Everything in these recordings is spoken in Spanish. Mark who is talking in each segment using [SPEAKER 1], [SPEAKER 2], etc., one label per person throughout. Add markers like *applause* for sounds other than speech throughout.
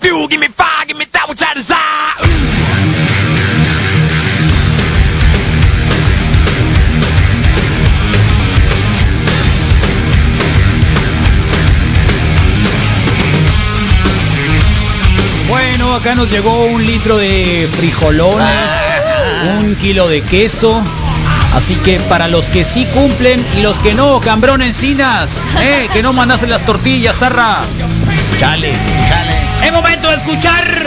[SPEAKER 1] fuel, give me fire, give me that which I desire. Ooh.
[SPEAKER 2] Bueno, acá nos llegó un litro de frijolones, un kilo de queso. Así que para los que sí cumplen y los que no, cambrón encinas, eh, que no mandasen las tortillas, zarra. Chale. Es momento de escuchar.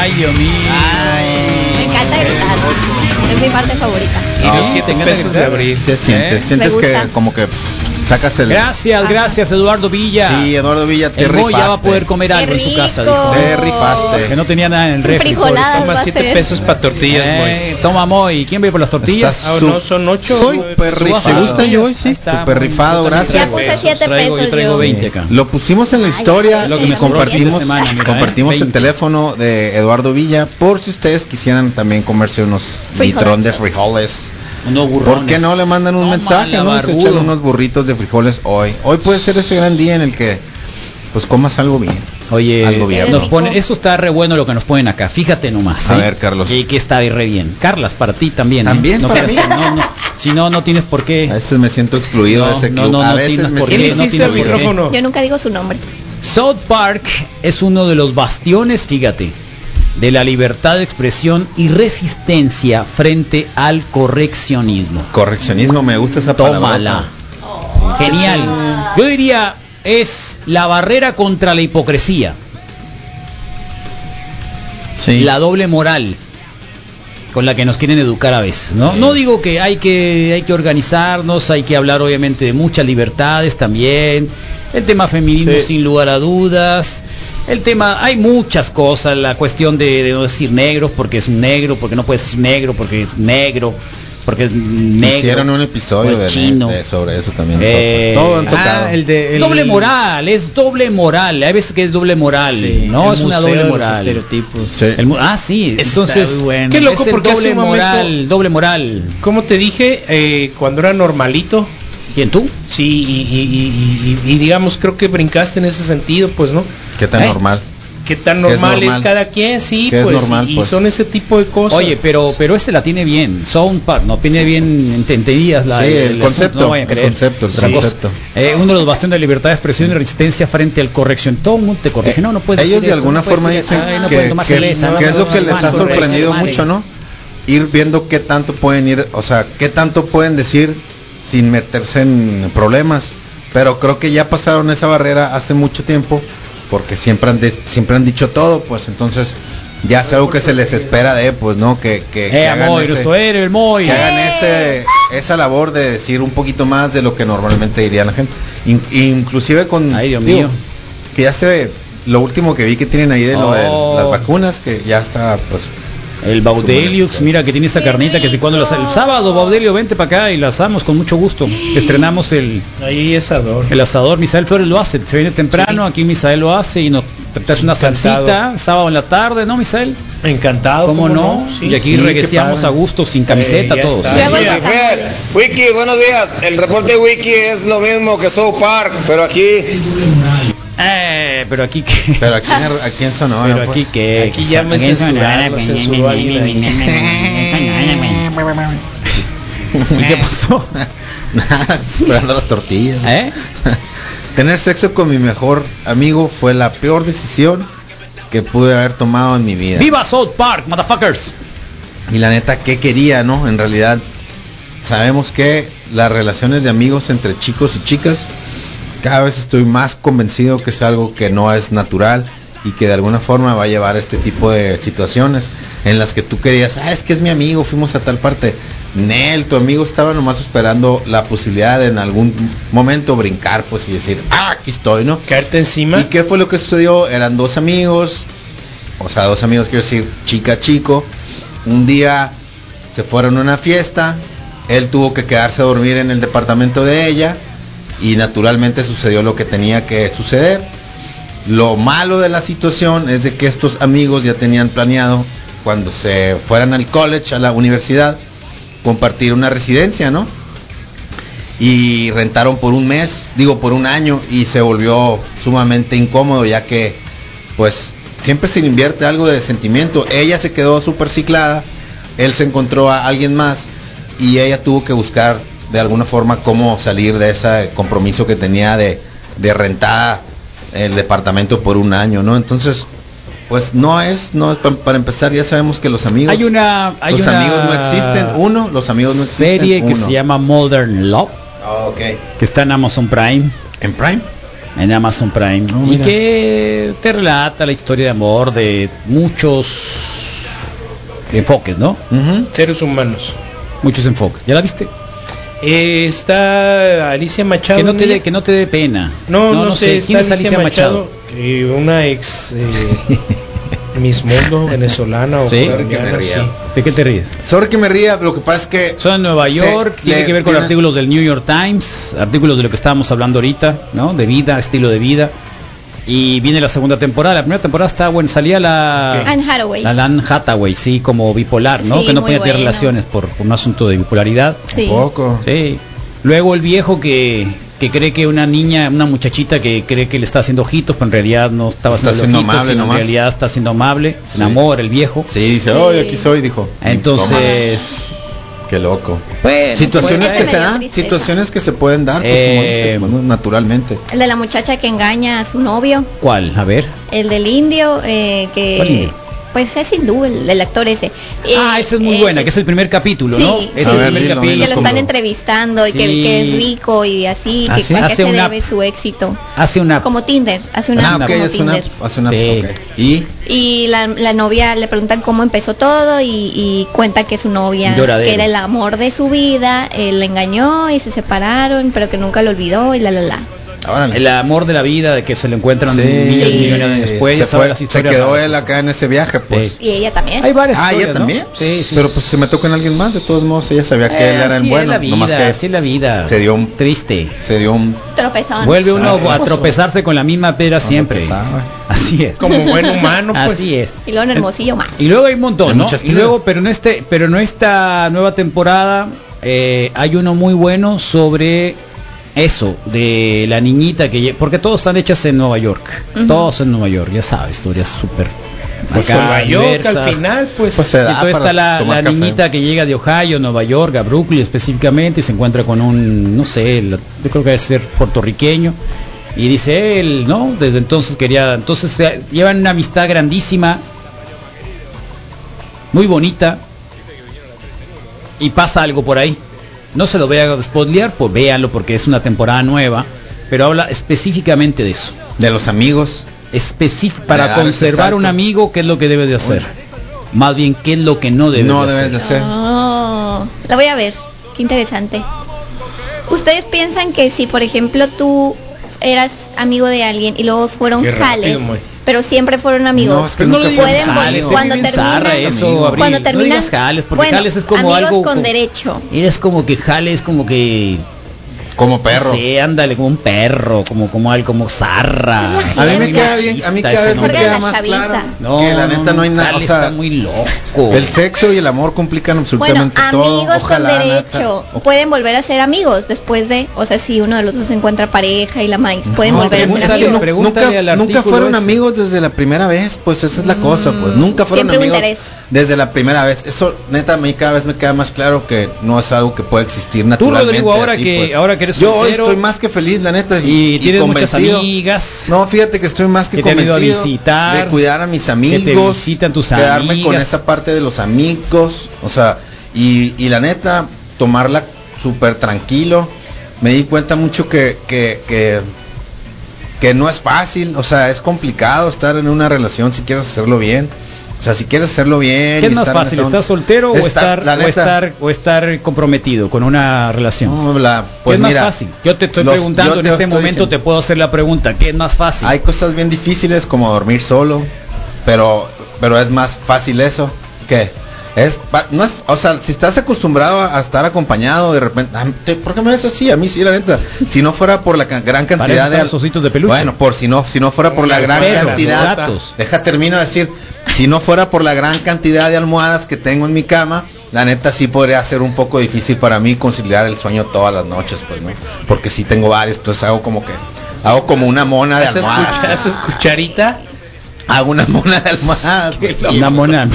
[SPEAKER 2] Ay, Dios mío.
[SPEAKER 3] Me encanta gritar. Es mi parte favorita.
[SPEAKER 2] Y los siete pesos de abril.
[SPEAKER 4] Se siente,
[SPEAKER 2] ¿Eh?
[SPEAKER 4] sientes que como que pff, sacas el...
[SPEAKER 2] Gracias, gracias Eduardo Villa.
[SPEAKER 4] Sí, Eduardo Villa, te
[SPEAKER 2] El Moy ya va a
[SPEAKER 4] rifaste.
[SPEAKER 2] poder comer algo en su casa, dijo.
[SPEAKER 4] Te rifaste.
[SPEAKER 2] Que no tenía nada en el refri.
[SPEAKER 5] Toma 7
[SPEAKER 3] ser.
[SPEAKER 5] pesos para tortillas,
[SPEAKER 2] Eh, toma Moy, ¿quién va a ir por las tortillas?
[SPEAKER 4] Estás
[SPEAKER 5] Ah, no, son ocho.
[SPEAKER 4] Súper
[SPEAKER 2] Subas
[SPEAKER 4] rifado.
[SPEAKER 2] a gustan, yo voy, sí.
[SPEAKER 4] Súper
[SPEAKER 2] Está, muy
[SPEAKER 4] rifado, gracias.
[SPEAKER 3] Ya puse siete
[SPEAKER 2] Traigo-
[SPEAKER 3] pesos
[SPEAKER 2] Yo traigo
[SPEAKER 3] yo.
[SPEAKER 2] 20 acá.
[SPEAKER 4] Lo pusimos en la historia
[SPEAKER 3] Ay,
[SPEAKER 2] Lo que
[SPEAKER 4] y compartimos,
[SPEAKER 2] semana, mira,
[SPEAKER 4] compartimos
[SPEAKER 2] ¿eh?
[SPEAKER 4] el
[SPEAKER 2] 20.
[SPEAKER 4] teléfono de Eduardo Villa por si ustedes quisieran también comerse unos litrón de frijoles.
[SPEAKER 2] Unos burrones.
[SPEAKER 4] ¿Por qué no le mandan un
[SPEAKER 2] Toma
[SPEAKER 4] mensaje, no? Se echan unos burritos de frijoles hoy. Hoy puede ser ese gran día en el que pues comas algo bien.
[SPEAKER 2] Oye,
[SPEAKER 4] Algo bien.
[SPEAKER 2] nos pone, esto está re bueno lo que nos ponen acá. Fíjate nomás.
[SPEAKER 4] A
[SPEAKER 2] ¿eh?
[SPEAKER 4] ver, Carlos.
[SPEAKER 2] Que, que está re bien. Carlas, para ti también. ¿eh?
[SPEAKER 4] ¿También
[SPEAKER 2] No
[SPEAKER 4] para
[SPEAKER 2] creas
[SPEAKER 4] mí?
[SPEAKER 2] que no, no. Si no, no tienes por qué.
[SPEAKER 4] A veces me siento excluido
[SPEAKER 2] No,
[SPEAKER 4] de ese
[SPEAKER 2] no,
[SPEAKER 4] club.
[SPEAKER 2] no,
[SPEAKER 4] a
[SPEAKER 2] no
[SPEAKER 4] veces me
[SPEAKER 2] por
[SPEAKER 5] ¿Quién
[SPEAKER 2] qué,
[SPEAKER 4] siento?
[SPEAKER 3] Yo nunca digo su nombre.
[SPEAKER 2] South Park es uno de los bastiones, fíjate, de la libertad de expresión y resistencia frente al correccionismo.
[SPEAKER 4] Correccionismo, me gusta esa palabra.
[SPEAKER 2] Tómala. Genial. Yo diría, es la barrera contra la hipocresía,
[SPEAKER 4] Sí.
[SPEAKER 2] la doble moral con la que nos quieren educar a veces, ¿no?
[SPEAKER 4] Sí.
[SPEAKER 2] No digo que hay que hay que organizarnos, hay que hablar obviamente de muchas libertades también, el tema feminismo
[SPEAKER 4] Sí.
[SPEAKER 2] sin lugar a dudas, el tema, hay muchas cosas, la cuestión de, de no decir negros porque es un negro, porque no puedes decir negro porque es negro, porque es negro.
[SPEAKER 4] Hicieron un episodio de,
[SPEAKER 2] chino.
[SPEAKER 4] de- sobre eso también.
[SPEAKER 2] Eh,
[SPEAKER 4] Todo han tocado.
[SPEAKER 6] Ah, el de el-
[SPEAKER 2] Doble moral, es doble moral, hay veces que es doble moral,
[SPEAKER 6] Sí,
[SPEAKER 2] no es una doble moral.
[SPEAKER 6] estereotipos.
[SPEAKER 4] Sí.
[SPEAKER 2] El ah, sí, entonces
[SPEAKER 6] bueno.
[SPEAKER 5] Qué loco,
[SPEAKER 2] es el
[SPEAKER 5] porque hace
[SPEAKER 2] doble
[SPEAKER 5] momento-
[SPEAKER 2] moral, doble moral.
[SPEAKER 5] Como te dije, eh, cuando era normalito,
[SPEAKER 2] ¿Quién tú?
[SPEAKER 5] sí, y, y- y- y- y digamos, creo que brincaste en ese sentido, pues, ¿no?
[SPEAKER 4] ¿Qué tan
[SPEAKER 2] ¿Eh?
[SPEAKER 4] normal?
[SPEAKER 5] ¿Qué tan
[SPEAKER 4] ¿Qué es
[SPEAKER 5] normal es, cada quien? Sí,
[SPEAKER 4] ¿Qué es
[SPEAKER 5] pues,
[SPEAKER 4] normal,
[SPEAKER 5] y, y
[SPEAKER 4] pues?
[SPEAKER 5] son ese tipo de cosas.
[SPEAKER 2] Oye, pero pero este la tiene bien. Sound Park, no tiene bien entendidas la
[SPEAKER 4] Sí, el concepto,
[SPEAKER 2] no vayan a
[SPEAKER 4] el
[SPEAKER 2] creer.
[SPEAKER 4] concepto, el
[SPEAKER 2] cosa.
[SPEAKER 4] concepto.
[SPEAKER 2] Eh, uno de los bastiones de libertad de expresión y resistencia frente al corrección. Todo el mundo te corrige. no, no puedes
[SPEAKER 4] Ellos
[SPEAKER 2] decir
[SPEAKER 4] de alguna
[SPEAKER 2] no
[SPEAKER 4] forma
[SPEAKER 2] decir
[SPEAKER 4] dicen
[SPEAKER 2] esto, ay, no
[SPEAKER 4] que, es lo que les ha sorprendido mucho, ¿no? Ir viendo qué tanto pueden ir, o sea, qué tanto pueden decir sin meterse en problemas. Pero creo que ya pasaron esa barrera hace mucho tiempo, porque siempre han, de- siempre han dicho todo, pues entonces ya es algo que se les espera de, pues, ¿no? Que, que, que
[SPEAKER 2] Eh,
[SPEAKER 4] hagan ese-
[SPEAKER 2] eres
[SPEAKER 4] que hagan ese, esa labor de decir un poquito más de lo que normalmente diría la gente. In- inclusive con...
[SPEAKER 2] Ay, Dios
[SPEAKER 4] digo,
[SPEAKER 2] mío.
[SPEAKER 4] Que ya se ve, lo último que vi que tienen ahí de lo de
[SPEAKER 2] Oh.
[SPEAKER 4] las vacunas, que ya está, pues...
[SPEAKER 2] El Baudelius, mira que tiene esa carnita que si cuando las, el sábado Baudelio vente para acá y la asamos con mucho gusto. Estrenamos el,
[SPEAKER 5] Ahí es ador.
[SPEAKER 2] el asador, Misael Flores lo hace, se viene temprano, aquí Misael lo hace y nos traes una
[SPEAKER 5] Encantado.
[SPEAKER 2] salsita, sábado en la tarde, ¿no Misael?
[SPEAKER 5] Encantado.
[SPEAKER 2] ¿Cómo no?
[SPEAKER 5] Sí,
[SPEAKER 2] y aquí
[SPEAKER 4] sí, padre.
[SPEAKER 2] a gusto, sin camiseta,
[SPEAKER 5] Eh,
[SPEAKER 2] todos.
[SPEAKER 7] Wiki, buenos días. El reporte de Wiki es lo mismo que South Park, pero aquí
[SPEAKER 2] Eh, pero aquí que...
[SPEAKER 4] Pero aquí, en- aquí en Sonora,
[SPEAKER 2] Pero
[SPEAKER 4] pues,
[SPEAKER 2] aquí que...
[SPEAKER 5] Aquí ya me
[SPEAKER 2] ¿Y qué pasó?
[SPEAKER 4] nada, esperando las tortillas.
[SPEAKER 2] ¿Eh?
[SPEAKER 4] Tener sexo con mi mejor amigo fue la peor decisión que pude haber tomado en mi vida.
[SPEAKER 2] ¡Viva South Park, motherfuckers!
[SPEAKER 4] Y la neta, ¿qué quería, no? En realidad, sabemos que las relaciones de amigos entre chicos y chicas, cada vez estoy más convencido que es algo que no es natural y que de alguna forma va a llevar a este tipo de situaciones en las que tú querías, ah, es que es mi amigo, fuimos a tal parte. Nel, tu amigo estaba nomás esperando la posibilidad de en algún momento brincar, pues y decir, ah, aquí estoy, ¿no?
[SPEAKER 5] Caerte encima.
[SPEAKER 4] ¿Y qué fue lo que sucedió? Eran dos amigos, o sea, dos amigos, quiero decir, chica, chico. Un día se fueron a una fiesta, él tuvo que quedarse a dormir en el departamento de ella y naturalmente sucedió lo que tenía que suceder. Lo malo de la situación es de que estos amigos ya tenían planeado cuando se fueran al college, a la universidad, compartir una residencia, ¿no? Y rentaron por un mes, digo por un año, y se volvió sumamente incómodo ya que, pues, siempre se invierte algo de sentimiento. Ella se quedó súper ciclada, él se encontró a alguien más y ella tuvo que buscar de alguna forma cómo salir de ese compromiso que tenía de, de rentar el departamento por un año, ¿no? Entonces, pues no es, no es pa- para empezar ya sabemos que los amigos,
[SPEAKER 2] Hay una, hay
[SPEAKER 4] los
[SPEAKER 2] una
[SPEAKER 4] amigos no existen. Uno, los amigos no existen.
[SPEAKER 2] serie que
[SPEAKER 4] uno.
[SPEAKER 2] se llama Modern Love,
[SPEAKER 4] Ah, ok.
[SPEAKER 2] que está en Amazon Prime.
[SPEAKER 4] En Prime.
[SPEAKER 2] en Amazon Prime
[SPEAKER 4] Oh,
[SPEAKER 2] y que te relata la historia de amor de muchos enfoques, ¿no?
[SPEAKER 5] Seres humanos.
[SPEAKER 2] Muchos enfoques. ¿Ya la viste?
[SPEAKER 5] Eh, está Alicia Machado.
[SPEAKER 2] Que no te dé que no te dé pena.
[SPEAKER 5] No, no, sé,
[SPEAKER 2] quién es
[SPEAKER 5] está
[SPEAKER 2] Alicia Machado.
[SPEAKER 5] que una ex eh, *laughs* Miss Mundo venezolana o
[SPEAKER 2] Sí.
[SPEAKER 5] colombiana, sí.
[SPEAKER 2] ¿De qué te ríes?
[SPEAKER 4] Sorry que me ría, lo que pasa es que
[SPEAKER 2] Son en Nueva
[SPEAKER 4] Se-
[SPEAKER 2] York, tiene
[SPEAKER 4] le-
[SPEAKER 2] que ver con
[SPEAKER 4] tiene-
[SPEAKER 2] artículos del New York Times, artículos de lo que estábamos hablando ahorita, ¿no? De vida, estilo de vida. Y viene la segunda temporada. La primera temporada está bueno, salía la
[SPEAKER 3] Anne Hathaway.
[SPEAKER 2] la Anne Hathaway, sí, como bipolar, ¿no?
[SPEAKER 3] Sí,
[SPEAKER 2] que no podía tener relaciones por, por un asunto de bipolaridad.
[SPEAKER 3] Sí.
[SPEAKER 4] poco.
[SPEAKER 2] Sí. Luego el viejo que, que cree que una niña, una muchachita que cree que le está haciendo ojitos, pero en realidad no estaba
[SPEAKER 4] Está
[SPEAKER 2] haciendo ojitos,
[SPEAKER 4] amable
[SPEAKER 2] sino en realidad está siendo amable, se
[SPEAKER 4] Sí.
[SPEAKER 2] enamora el viejo.
[SPEAKER 4] Sí, dice, "Oye, aquí soy", dijo.
[SPEAKER 2] Entonces.
[SPEAKER 4] Qué loco.
[SPEAKER 2] bueno,
[SPEAKER 4] Situaciones
[SPEAKER 3] pues,
[SPEAKER 4] que se dan,
[SPEAKER 3] tristeza.
[SPEAKER 4] situaciones que se pueden dar, pues como
[SPEAKER 2] Eh,
[SPEAKER 4] dices, bueno, naturalmente.
[SPEAKER 3] El de la muchacha que engaña a su novio.
[SPEAKER 2] ¿cuál? A ver.
[SPEAKER 3] El del indio, eh, que... Pues es hindú, el, el actor ese.
[SPEAKER 2] ah,
[SPEAKER 3] Eh,
[SPEAKER 2] esa es muy
[SPEAKER 3] ese.
[SPEAKER 2] buena, que es el primer capítulo, ¿no?
[SPEAKER 3] Sí.
[SPEAKER 2] Es
[SPEAKER 4] A
[SPEAKER 2] el
[SPEAKER 4] ver,
[SPEAKER 2] primer
[SPEAKER 4] dilo,
[SPEAKER 2] capítulo.
[SPEAKER 3] que lo están entrevistando y que,
[SPEAKER 2] Sí.
[SPEAKER 3] que es rico y así,
[SPEAKER 4] ¿Ah,
[SPEAKER 3] que
[SPEAKER 4] sí?
[SPEAKER 3] a qué
[SPEAKER 2] Hace
[SPEAKER 3] se
[SPEAKER 2] una-
[SPEAKER 3] debe su éxito.
[SPEAKER 2] Hace una
[SPEAKER 3] Como Tinder, hace una
[SPEAKER 4] ah, ok,
[SPEAKER 3] como
[SPEAKER 4] es una, hace una,
[SPEAKER 2] Sí.
[SPEAKER 4] ok. Y
[SPEAKER 3] Y la, la novia le preguntan cómo empezó todo y, y cuenta que su novia,
[SPEAKER 2] Lloradero.
[SPEAKER 3] que era el amor de su vida, él le engañó y se separaron, pero que nunca lo olvidó y la la la.
[SPEAKER 4] Órale.
[SPEAKER 2] el amor de la vida, de que se lo encuentran
[SPEAKER 4] Sí,
[SPEAKER 2] millones
[SPEAKER 3] Sí.
[SPEAKER 2] millonarios después.
[SPEAKER 4] se,
[SPEAKER 2] ya sabes
[SPEAKER 4] fue,
[SPEAKER 2] las
[SPEAKER 4] se quedó él acá en ese viaje, pues.
[SPEAKER 3] Y ella también.
[SPEAKER 2] Hay varias
[SPEAKER 4] Ah, ella también.
[SPEAKER 2] Sí, sí.
[SPEAKER 4] Pero pues se me con alguien más, de todos modos ella sabía que él
[SPEAKER 2] Eh,
[SPEAKER 4] era el bueno,
[SPEAKER 2] la vida,
[SPEAKER 4] nomás que
[SPEAKER 2] así es la vida.
[SPEAKER 4] se dio un-
[SPEAKER 2] triste.
[SPEAKER 4] se dio un
[SPEAKER 3] Tropezón.
[SPEAKER 2] Vuelve uno a tropezarse con la misma piedra siempre.
[SPEAKER 4] tropezaba.
[SPEAKER 2] Así es.
[SPEAKER 5] Como buen humano, pues.
[SPEAKER 2] Así es.
[SPEAKER 3] Y luego en Hermosillo más.
[SPEAKER 2] Y luego hay un montón,
[SPEAKER 4] Hay
[SPEAKER 2] ¿no? Y luego, pero en este, pero en esta nueva temporada eh, hay uno muy bueno sobre eso de la niñita que porque todos están hechas en Nueva York, todos en Nueva York, ya sabes, historias súper
[SPEAKER 5] Pues
[SPEAKER 2] acá
[SPEAKER 5] Nueva York al final, pues.
[SPEAKER 4] Pues
[SPEAKER 2] entonces está la, niñita que llega de Ohio, Nueva York, a Brooklyn específicamente, y se encuentra con un, no sé, yo creo que debe ser puertorriqueño, y dice él, ¿no? Desde entonces quería, entonces se- llevan una amistad grandísima, muy bonita, y pasa algo por ahí. No se lo voy a spoilear, pues véanlo porque es una temporada nueva, pero habla específicamente de eso.
[SPEAKER 4] de los amigos.
[SPEAKER 2] Específico
[SPEAKER 4] De
[SPEAKER 2] para conservar un amigo, ¿qué es lo que debe de hacer? Más bien, ¿qué es lo que no debe
[SPEAKER 4] no
[SPEAKER 2] de
[SPEAKER 4] debes de
[SPEAKER 2] hacer?
[SPEAKER 4] hacer.
[SPEAKER 3] Oh, la voy a ver. Qué interesante. ¿Ustedes piensan que si, por ejemplo, tú eras amigo de alguien y luego fueron
[SPEAKER 5] Qué
[SPEAKER 3] jales,
[SPEAKER 5] muy.
[SPEAKER 3] pero siempre fueron amigos?
[SPEAKER 4] No, es que
[SPEAKER 2] no digas
[SPEAKER 3] pueden
[SPEAKER 2] jales,
[SPEAKER 3] cuando terminan-
[SPEAKER 2] eso,
[SPEAKER 4] amigo.
[SPEAKER 2] Abril.
[SPEAKER 3] Cuando
[SPEAKER 2] No
[SPEAKER 3] terminan,
[SPEAKER 2] digas jales, porque
[SPEAKER 3] bueno,
[SPEAKER 2] jales es como
[SPEAKER 3] amigos
[SPEAKER 2] algo...
[SPEAKER 3] con
[SPEAKER 2] como-
[SPEAKER 3] derecho.
[SPEAKER 2] Eres como que jales como que...
[SPEAKER 4] Como perro.
[SPEAKER 2] Sí, ándale, como un perro, como como al como zarra.
[SPEAKER 4] A mí me queda bien, a mí cada vez me queda más claro
[SPEAKER 2] No,
[SPEAKER 4] que la neta no, hay nada, o
[SPEAKER 2] Jale
[SPEAKER 4] sea,
[SPEAKER 2] está muy loco.
[SPEAKER 4] el sexo y el amor complican
[SPEAKER 3] Bueno,
[SPEAKER 4] absolutamente todo.
[SPEAKER 3] amigos
[SPEAKER 4] Ojalá,
[SPEAKER 3] con derecho pueden volver a ser amigos después de, o sea, si uno de los dos encuentra pareja y la maíz, pueden
[SPEAKER 4] No,
[SPEAKER 3] volver a ser amigos.
[SPEAKER 4] nunca,
[SPEAKER 2] al
[SPEAKER 4] nunca fueron
[SPEAKER 2] ese.
[SPEAKER 4] amigos desde la primera vez, pues esa es la cosa, pues nunca fueron amigos desde la primera vez. Eso neta a mí cada vez me queda más claro que no es algo que puede existir
[SPEAKER 2] Tú,
[SPEAKER 4] naturalmente.
[SPEAKER 2] Rodrigo, ahora
[SPEAKER 4] así,
[SPEAKER 2] que
[SPEAKER 4] pues.
[SPEAKER 2] ahora que eres
[SPEAKER 4] yo hoy
[SPEAKER 2] soltero
[SPEAKER 4] estoy más que feliz, la neta,
[SPEAKER 2] y,
[SPEAKER 4] y,
[SPEAKER 2] tienes muchas
[SPEAKER 4] convencido.
[SPEAKER 2] amigas.
[SPEAKER 4] No, fíjate que estoy más que,
[SPEAKER 2] Que te han ido a
[SPEAKER 4] convencido
[SPEAKER 2] visitar,
[SPEAKER 4] de cuidar a mis
[SPEAKER 2] te
[SPEAKER 4] amigos,
[SPEAKER 2] visitan tus
[SPEAKER 4] quedarme con
[SPEAKER 2] amigas.
[SPEAKER 4] esa parte de los amigos, o sea, y, y la neta, tomarla súper tranquilo. Me di cuenta mucho que, que, que, que no es fácil, o sea, es complicado estar en una relación si quieres hacerlo bien. O sea, si quieres hacerlo bien.
[SPEAKER 2] ¿Qué es más fácil,
[SPEAKER 4] onda-
[SPEAKER 2] estar soltero o
[SPEAKER 4] Estar-
[SPEAKER 2] o estar o estar comprometido con una relación?
[SPEAKER 4] no, la-
[SPEAKER 2] ¿Qué
[SPEAKER 4] pues
[SPEAKER 2] es más
[SPEAKER 4] mira,
[SPEAKER 2] fácil? Yo te estoy
[SPEAKER 4] los-
[SPEAKER 2] preguntando en
[SPEAKER 4] te
[SPEAKER 2] este momento,
[SPEAKER 4] diciendo-
[SPEAKER 2] te puedo hacer la pregunta, ¿qué es más fácil?
[SPEAKER 4] Hay cosas bien difíciles como dormir solo, pero pero es más fácil eso que Es, no es, o sea, si estás acostumbrado a, estar acompañado de repente, ah, ¿por qué me ves así? A mí sí, la neta. Si no fuera por la gran cantidad de
[SPEAKER 2] ositos de peluche.
[SPEAKER 4] bueno, por si no, si no fuera por la gran
[SPEAKER 2] Perros,
[SPEAKER 4] cantidad, deja termino de decir, si no fuera por la gran cantidad de almohadas que tengo en mi cama, la neta sí podría ser un poco difícil para mí conciliar el sueño todas las noches, pues, ¿no? Porque sí tengo varios, entonces hago como que hago como una mona de
[SPEAKER 5] ¿Haces,
[SPEAKER 4] almohadas.
[SPEAKER 5] haces cucharita?
[SPEAKER 4] Hago una mona de almohadas. pues, sí.
[SPEAKER 2] Una mona.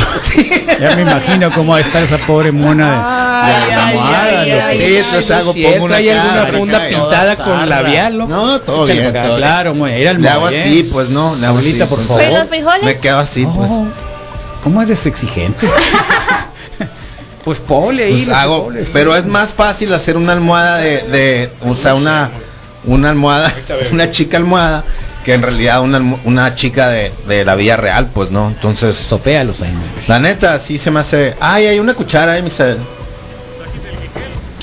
[SPEAKER 2] Ya me imagino cómo va a estar esa pobre mona de, de almohada,
[SPEAKER 5] ay, ay,
[SPEAKER 4] Sí, entonces hago,
[SPEAKER 5] cierto,
[SPEAKER 4] pongo una
[SPEAKER 5] ¿Hay alguna funda pintada con labial?
[SPEAKER 4] No, todo
[SPEAKER 2] Échale
[SPEAKER 4] bien. todo
[SPEAKER 2] claro, mo- era el
[SPEAKER 4] Le hago así, pues no,
[SPEAKER 2] Abuelita,
[SPEAKER 4] así,
[SPEAKER 2] por
[SPEAKER 4] pues.
[SPEAKER 2] favor.
[SPEAKER 3] ¿Pero los frijoles?
[SPEAKER 4] Me quedo así, pues.
[SPEAKER 2] Oh, ¿Cómo eres exigente? *laughs* pues ponle ahí
[SPEAKER 4] Pues hago, pero es más fácil hacer una almohada de, de o sea, una, una almohada, una chica almohada, que en realidad una, una chica de, de la vida real, pues no. Entonces,
[SPEAKER 2] Sopéalos ahí.
[SPEAKER 4] la neta, sí se me hace. Ay, hay una cuchara ahí, mi cel-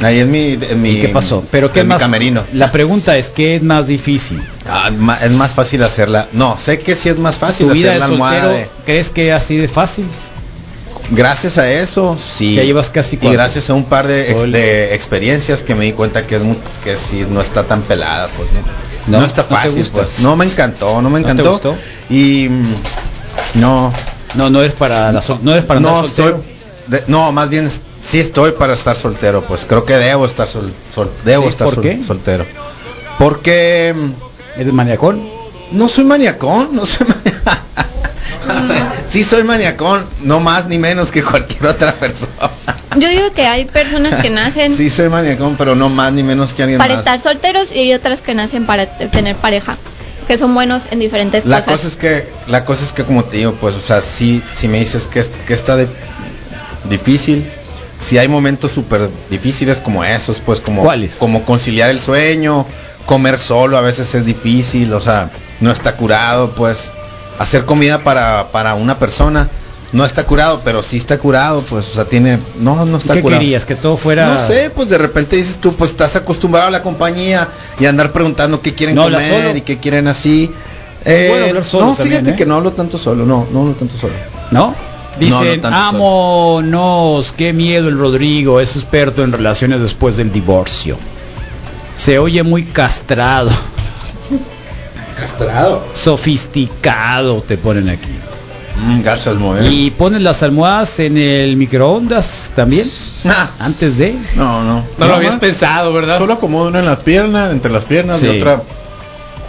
[SPEAKER 4] Ahí en mi, en mi
[SPEAKER 2] ¿Y qué pasó? Pero qué
[SPEAKER 4] mi
[SPEAKER 2] más
[SPEAKER 4] camerino.
[SPEAKER 2] La pregunta es qué es más difícil.
[SPEAKER 4] Ah, es más fácil hacerla. No, sé que sí es más fácil
[SPEAKER 2] ¿Tu vida
[SPEAKER 4] hacer
[SPEAKER 2] de
[SPEAKER 4] la almohada
[SPEAKER 2] soltero
[SPEAKER 4] de-
[SPEAKER 2] crees que así de fácil?
[SPEAKER 4] Gracias a eso, sí.
[SPEAKER 2] Ya llevas casi
[SPEAKER 4] Y gracias a un par de, ex- de experiencias que me di cuenta que es que sí no está tan pelada, pues no.
[SPEAKER 2] No,
[SPEAKER 4] No, está
[SPEAKER 2] ¿no
[SPEAKER 4] fácil,
[SPEAKER 2] gusta?
[SPEAKER 4] pues. No me encantó, no me
[SPEAKER 2] ¿No te
[SPEAKER 4] encantó.
[SPEAKER 2] gustó?
[SPEAKER 4] Y mm, no,
[SPEAKER 2] No, no eres para la sol- no eres para
[SPEAKER 4] no
[SPEAKER 2] soltero.
[SPEAKER 4] estoy de- no, más bien sí estoy para estar soltero, pues creo que debo estar sol, sol- debo
[SPEAKER 2] Sí,
[SPEAKER 4] estar
[SPEAKER 2] ¿por
[SPEAKER 4] sol-
[SPEAKER 2] qué?
[SPEAKER 4] soltero. Porque mm,
[SPEAKER 2] ¿Eres maniacón?
[SPEAKER 4] no soy maniacón, no soy maniacón. *laughs* sí soy maniacón, no más ni menos que cualquier otra persona.
[SPEAKER 3] Yo digo que hay personas que *laughs* nacen
[SPEAKER 4] Sí soy maniacón, pero no más ni menos que alguien
[SPEAKER 3] para
[SPEAKER 4] más.
[SPEAKER 3] estar solteros y hay otras que nacen para tener pareja, que son buenos en diferentes
[SPEAKER 4] La
[SPEAKER 3] cosas.
[SPEAKER 4] cosa es que, la cosa es que como te digo, pues, o sea, si, si me dices que, es- que está de, difícil, si hay momentos súper difíciles como esos, pues como,
[SPEAKER 2] ¿Cuáles?
[SPEAKER 4] como conciliar el sueño, comer solo a veces es difícil, o sea, no está curado, pues, hacer comida para, para una persona no está curado, pero sí está curado, pues, o sea, tiene, no, no está
[SPEAKER 2] ¿Qué
[SPEAKER 4] curado.
[SPEAKER 2] querías? Que todo fuera
[SPEAKER 4] No sé, pues de repente dices tú, pues estás acostumbrado a la compañía y andar preguntando qué quieren
[SPEAKER 2] ¿No
[SPEAKER 4] comer y qué quieren así. Eh,
[SPEAKER 2] Bueno hablar solo
[SPEAKER 4] no,
[SPEAKER 2] también,
[SPEAKER 4] fíjate
[SPEAKER 2] ¿eh?
[SPEAKER 4] que no hablo tanto solo, no, no hablo tanto solo.
[SPEAKER 2] ¿No? Dicen,
[SPEAKER 4] No,
[SPEAKER 2] qué miedo el Rodrigo, es experto en relaciones después del divorcio. Se oye muy castrado, *laughs*
[SPEAKER 4] Castrado.
[SPEAKER 2] sofisticado, te ponen aquí.
[SPEAKER 4] Mm, gachas, muy bien.
[SPEAKER 2] Y pones las almohadas en el microondas también, *laughs*
[SPEAKER 4] Ah,
[SPEAKER 2] antes de...
[SPEAKER 4] no, no.
[SPEAKER 5] No lo habías
[SPEAKER 4] más,
[SPEAKER 5] pensado, ¿verdad?
[SPEAKER 4] Solo acomodo una en la pierna, entre las piernas
[SPEAKER 2] Sí.
[SPEAKER 4] y otra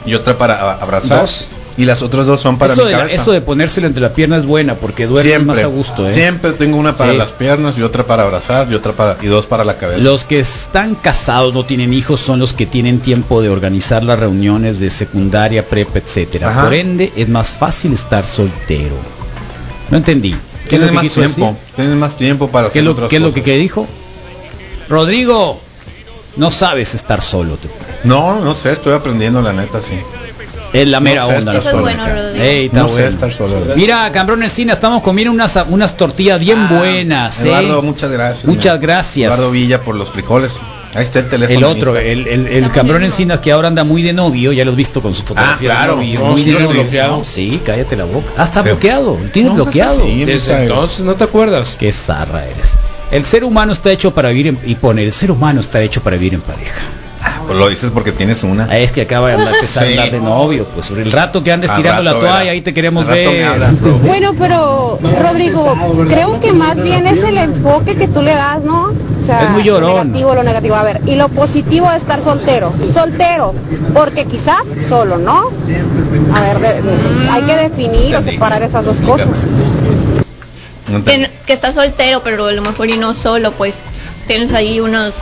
[SPEAKER 4] y otra para abrazar.
[SPEAKER 2] Dos.
[SPEAKER 4] Y las otras dos son para
[SPEAKER 2] eso,
[SPEAKER 4] mi
[SPEAKER 2] de, la- eso de ponérselo entre la pierna es buena porque duermes
[SPEAKER 4] siempre,
[SPEAKER 2] más a gusto. ¿eh?
[SPEAKER 4] siempre tengo una para
[SPEAKER 2] Sí.
[SPEAKER 4] las piernas y otra para abrazar y otra para y dos para la cabeza.
[SPEAKER 2] Los que están casados, no tienen hijos, son los que tienen tiempo de organizar las reuniones de secundaria, prepa, etcétera.
[SPEAKER 4] Ajá.
[SPEAKER 2] Por ende, es más fácil estar soltero. No entendí. ¿Qué es lo
[SPEAKER 4] Tienes más tiempo, tienes más tiempo para
[SPEAKER 2] ¿Qué
[SPEAKER 4] hacer
[SPEAKER 2] lo,
[SPEAKER 4] otras
[SPEAKER 2] qué es lo
[SPEAKER 4] cosas.
[SPEAKER 2] que, que dijo? Rodrigo, no sabes estar solo. te-
[SPEAKER 4] No, no sé, estoy aprendiendo la neta, sí.
[SPEAKER 2] Es la
[SPEAKER 4] No
[SPEAKER 2] mera
[SPEAKER 4] sé
[SPEAKER 2] onda.
[SPEAKER 4] estar
[SPEAKER 2] ¿no?
[SPEAKER 3] Eso es
[SPEAKER 4] solo.
[SPEAKER 3] bueno, Rodrigo.
[SPEAKER 2] Ey, está
[SPEAKER 4] No sé
[SPEAKER 2] bueno.
[SPEAKER 4] estar solo.
[SPEAKER 2] Mira, Cambrón Encina, estamos comiendo unas, unas tortillas bien
[SPEAKER 4] Ah,
[SPEAKER 2] buenas. ¿eh?
[SPEAKER 4] Eduardo, muchas gracias.
[SPEAKER 2] Muchas
[SPEAKER 4] mira.
[SPEAKER 2] gracias.
[SPEAKER 4] Eduardo Villa por los frijoles. Ahí está el teléfono.
[SPEAKER 2] El otro, el, el, el Cambrón Encinas que ahora anda muy de novio, ya lo has visto con su fotografía
[SPEAKER 4] Ah, claro.
[SPEAKER 2] de novio,
[SPEAKER 4] No,
[SPEAKER 2] muy
[SPEAKER 4] sí
[SPEAKER 2] de
[SPEAKER 5] bloqueado.
[SPEAKER 2] No, sí, cállate la boca. Ah, está bloqueado, tiene
[SPEAKER 4] No
[SPEAKER 2] bloqueado.
[SPEAKER 4] así.
[SPEAKER 5] Desde entonces, ¿no te acuerdas?
[SPEAKER 2] Qué zarra eres. El ser humano está hecho para vivir en, y pone, el ser humano está hecho para vivir en pareja.
[SPEAKER 4] Pues lo dices porque tienes una.
[SPEAKER 2] Ah, es que acaba de andar, empezar a andar de novio, pues sobre el rato que andes
[SPEAKER 4] Al
[SPEAKER 2] tirando la toalla,
[SPEAKER 4] verás.
[SPEAKER 2] ahí te queremos
[SPEAKER 4] Al
[SPEAKER 2] ver.
[SPEAKER 4] hablas, *laughs*
[SPEAKER 6] Bueno, pero Rodrigo, creo que más bien es el enfoque que tú le das, ¿no? O sea,
[SPEAKER 2] Es muy llorón.
[SPEAKER 6] lo negativo, lo negativo. A ver, y lo positivo de estar soltero. Soltero, porque quizás solo, ¿no? A ver, de- hay que definir o separar esas dos cosas.
[SPEAKER 3] Que, que estás soltero, pero a lo mejor y no solo, pues tienes ahí unos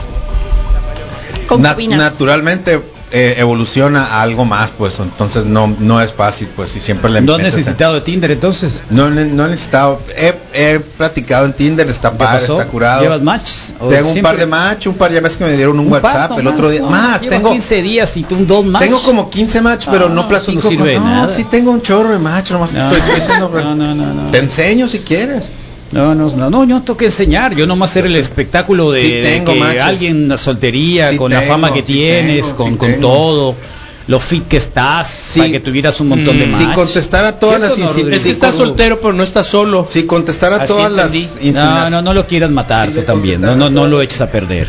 [SPEAKER 4] Na- naturalmente eh, evoluciona a algo más, pues entonces no no es fácil, pues si siempre le
[SPEAKER 2] ¿No has necesitado de Tinder entonces?
[SPEAKER 4] No, ne- no he necesitado. He, he platicado en Tinder, está
[SPEAKER 2] ¿Qué
[SPEAKER 4] padre,
[SPEAKER 2] pasó?
[SPEAKER 4] está curado.
[SPEAKER 2] ¿Llevas matches? ¿O
[SPEAKER 4] Tengo un par de match, un par ya ves que me dieron un,
[SPEAKER 2] Un par
[SPEAKER 4] WhatsApp el otro día.
[SPEAKER 2] no,
[SPEAKER 4] más, tengo
[SPEAKER 2] 15 días y tú un dos más.
[SPEAKER 4] tengo como 15 match, pero
[SPEAKER 2] Ah,
[SPEAKER 4] no platico
[SPEAKER 2] no
[SPEAKER 4] con
[SPEAKER 2] nada.
[SPEAKER 4] sí tengo un chorro de match, nomás
[SPEAKER 2] No,
[SPEAKER 4] estoy, estoy haciendo-
[SPEAKER 2] no, no, no, no.
[SPEAKER 4] Te enseño si quieres.
[SPEAKER 2] No, no, no, no, yo no tengo que enseñar, yo nomás hacer el espectáculo de,
[SPEAKER 4] Sí
[SPEAKER 2] de
[SPEAKER 4] tengo
[SPEAKER 2] que
[SPEAKER 4] machos.
[SPEAKER 2] alguien la soltería,
[SPEAKER 4] Sí
[SPEAKER 2] con la fama que
[SPEAKER 4] sí
[SPEAKER 2] tienes,
[SPEAKER 4] tengo,
[SPEAKER 2] con, con todo. lo fit que estás,
[SPEAKER 4] Sí.
[SPEAKER 2] para que tuvieras un montón de
[SPEAKER 5] Mm,
[SPEAKER 2] match.
[SPEAKER 4] Si contestara todas las
[SPEAKER 2] ¿Cierto o no,
[SPEAKER 4] insi-
[SPEAKER 2] Rodrigo?
[SPEAKER 5] Es que estás soltero, pero no estás solo.
[SPEAKER 4] Si contestara
[SPEAKER 5] Así
[SPEAKER 4] todas las
[SPEAKER 5] entendí.
[SPEAKER 2] No,
[SPEAKER 4] insinuaciones.
[SPEAKER 2] no, no lo quieras matar tú también, no, no, no lo eches a perder.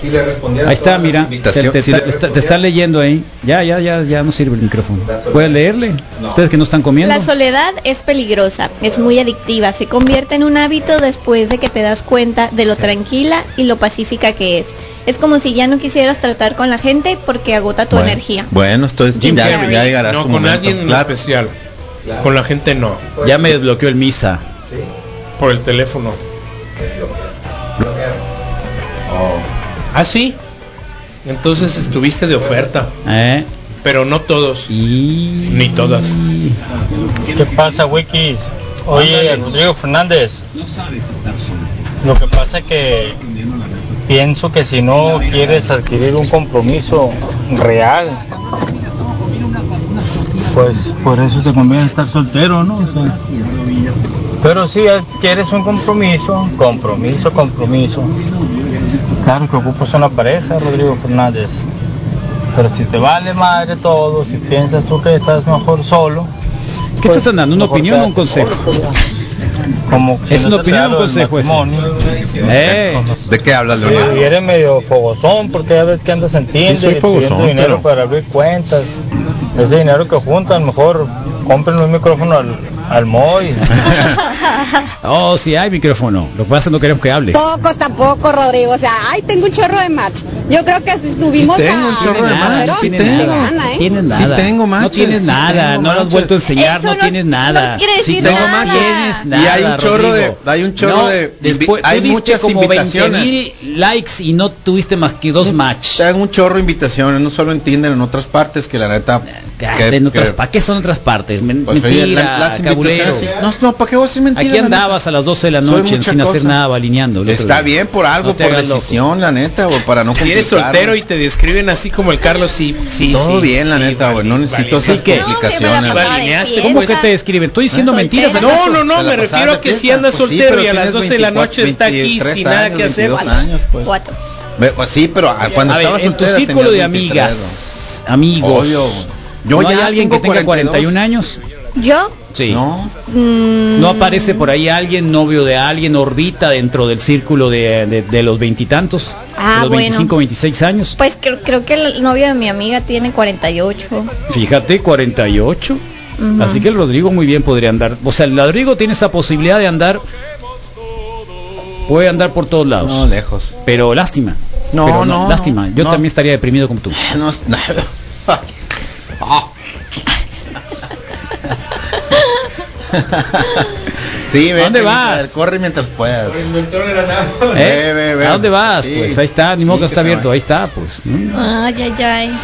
[SPEAKER 4] Si le respondiera
[SPEAKER 2] Ahí está, mira, te, te
[SPEAKER 4] si
[SPEAKER 2] está,
[SPEAKER 4] le
[SPEAKER 2] está- te
[SPEAKER 4] respondiera-
[SPEAKER 2] está leyendo ahí. Ya, ya, ya, ya no sirve el micrófono. ¿Puedes leerle? Ustedes que no están comiendo.
[SPEAKER 3] La soledad es peligrosa, es muy adictiva, se convierte en un hábito después de que te das cuenta de lo tranquila y lo pacífica que es. Es como si ya no quisieras tratar con la gente porque agota tu
[SPEAKER 4] Bueno,
[SPEAKER 3] energía.
[SPEAKER 4] Bueno, esto es
[SPEAKER 3] Jim
[SPEAKER 4] ya,
[SPEAKER 3] Carrey.
[SPEAKER 4] ya llegará
[SPEAKER 5] No,
[SPEAKER 4] su
[SPEAKER 5] con
[SPEAKER 4] momento.
[SPEAKER 5] alguien en
[SPEAKER 4] Claro.
[SPEAKER 5] especial. Con la gente no.
[SPEAKER 2] Ya me desbloqueó el misa.
[SPEAKER 5] Por el teléfono. Ah, sí. Entonces estuviste de oferta.
[SPEAKER 2] ¿Eh?
[SPEAKER 5] Pero no todos.
[SPEAKER 2] Y...
[SPEAKER 5] Ni todas.
[SPEAKER 8] ¿Qué pasa, Wikis? Oye, Rodrigo Fernández. Lo que pasa es que pienso que si no quieres adquirir un compromiso real, pues por eso te conviene estar soltero, ¿no? O sea, pero si quieres un compromiso, compromiso, compromiso. Claro que ocupas una pareja, Rodrigo Fernández. Pero si te vale madre todo, si piensas tú que estás mejor solo,
[SPEAKER 2] ¿Qué te están dando? ¿Una opinión o un consejo?
[SPEAKER 8] solo, Como
[SPEAKER 2] ¿Es
[SPEAKER 8] si
[SPEAKER 2] una opinión un consejo. Eh,
[SPEAKER 4] ¿De qué hablas,
[SPEAKER 8] Sí,
[SPEAKER 4] Leonardo?
[SPEAKER 8] y eres medio fogozón porque ya ves que andas en Tinder
[SPEAKER 4] fogozón,
[SPEAKER 8] pidiendo dinero
[SPEAKER 4] pero-
[SPEAKER 8] para abrir cuentas. Ese dinero que juntan, mejor compren un micrófono al, al Moy. *laughs*
[SPEAKER 2] oh, sí hay micrófono. Lo que pasa es que no queremos que hable.
[SPEAKER 6] Poco tampoco, Rodrigo. O sea, ay, tengo un chorro de match. Yo creo que si subimos
[SPEAKER 4] Sí tengo
[SPEAKER 6] a...
[SPEAKER 4] un chorro de match,
[SPEAKER 6] te
[SPEAKER 4] tengo.
[SPEAKER 6] gana, ¿eh?
[SPEAKER 2] Tienes
[SPEAKER 4] Sí
[SPEAKER 2] nada.
[SPEAKER 4] tengo
[SPEAKER 2] no
[SPEAKER 4] matches,
[SPEAKER 2] tienes
[SPEAKER 4] sí
[SPEAKER 2] nada. no lo has vuelto a enseñar.
[SPEAKER 3] Eso
[SPEAKER 2] No,
[SPEAKER 3] no-
[SPEAKER 2] tienes nada.
[SPEAKER 3] no quiere
[SPEAKER 4] Sí
[SPEAKER 3] decir
[SPEAKER 4] tengo
[SPEAKER 3] nada.
[SPEAKER 2] tienes
[SPEAKER 4] Y
[SPEAKER 2] nada.
[SPEAKER 4] hay un chorro de- hay un chorro
[SPEAKER 2] No,
[SPEAKER 4] de-
[SPEAKER 2] después,
[SPEAKER 4] hay muchas
[SPEAKER 2] como
[SPEAKER 4] invitaciones.
[SPEAKER 2] 20,000 likes y no tuviste más que dos match.
[SPEAKER 4] Te hago un chorro de invitaciones, no solo en Tinder, en otras partes que la neta. que-
[SPEAKER 2] en otras,
[SPEAKER 4] que-
[SPEAKER 2] ¿Para qué son otras partes?
[SPEAKER 4] Pues, oye,
[SPEAKER 2] mentira,
[SPEAKER 4] la- las
[SPEAKER 2] cabulero.
[SPEAKER 4] invitaciones. No, no, ¿para qué voy a decir mentira?
[SPEAKER 2] Aquí andabas a las 12 de la noche sin hacer
[SPEAKER 4] cosa.
[SPEAKER 2] nada, balineando.
[SPEAKER 4] Está
[SPEAKER 2] día.
[SPEAKER 4] bien por algo,
[SPEAKER 2] No
[SPEAKER 4] por
[SPEAKER 2] hagas loco.
[SPEAKER 4] decisión, la neta, güey, para no
[SPEAKER 5] Si eres soltero y te describen así como el Carlos, sí, sí,
[SPEAKER 4] Todo
[SPEAKER 5] sí,
[SPEAKER 4] bien, la
[SPEAKER 5] sí,
[SPEAKER 4] neta, güey, no necesito esas complicaciones.
[SPEAKER 2] ¿Cómo que te describen? ¿Estoy diciendo mentiras?
[SPEAKER 5] No, no, no, me refiero a que si andas
[SPEAKER 4] Pues
[SPEAKER 5] soltero y a las
[SPEAKER 4] tienes
[SPEAKER 5] 12 de la
[SPEAKER 4] 24,
[SPEAKER 5] noche está aquí
[SPEAKER 4] 23
[SPEAKER 5] sin nada que hacer.
[SPEAKER 4] 22 años, pues.
[SPEAKER 3] Cuatro.
[SPEAKER 4] Pues sí, pero cuando
[SPEAKER 2] a ver,
[SPEAKER 4] estaba
[SPEAKER 2] en tu círculo de
[SPEAKER 4] tenías 23,
[SPEAKER 2] amigas, amigos,
[SPEAKER 4] Obvio. Yo
[SPEAKER 2] ¿no hay
[SPEAKER 4] ya
[SPEAKER 2] alguien que tenga
[SPEAKER 4] 42.
[SPEAKER 2] 41 años?
[SPEAKER 3] Yo,
[SPEAKER 2] Sí.
[SPEAKER 4] No,
[SPEAKER 3] mm,
[SPEAKER 2] ¿No aparece por ahí alguien, novio de alguien, orbita dentro del círculo de, de- de los veintitantos?
[SPEAKER 3] Ah,
[SPEAKER 2] de los
[SPEAKER 3] bueno.
[SPEAKER 2] 25, 26 años.
[SPEAKER 3] Pues creo, creo que el novio de mi amiga tiene 48.
[SPEAKER 2] Fíjate, 48.
[SPEAKER 3] Ujú.
[SPEAKER 2] Así que el Rodrigo muy bien podría andar. O sea, el Rodrigo tiene esa posibilidad de andar. Puede andar por todos lados.
[SPEAKER 4] no, lejos.
[SPEAKER 2] Pero lástima.
[SPEAKER 4] No,
[SPEAKER 2] Pero
[SPEAKER 4] no,
[SPEAKER 2] Lástima. Yo
[SPEAKER 4] no.
[SPEAKER 2] también estaría deprimido como tú. *laughs*
[SPEAKER 4] No, *laughs* Sí, vete,
[SPEAKER 2] dónde
[SPEAKER 4] mientras-
[SPEAKER 2] vas?
[SPEAKER 4] Corre mientras puedas.
[SPEAKER 2] ¿Eh?
[SPEAKER 4] Ve, ve, ve.
[SPEAKER 2] ¿A dónde vas?
[SPEAKER 4] Sí.
[SPEAKER 2] Pues ahí está, ni modo
[SPEAKER 4] Sí,
[SPEAKER 2] que está abierto, ahí está, pues.
[SPEAKER 3] Ay, ay, ay.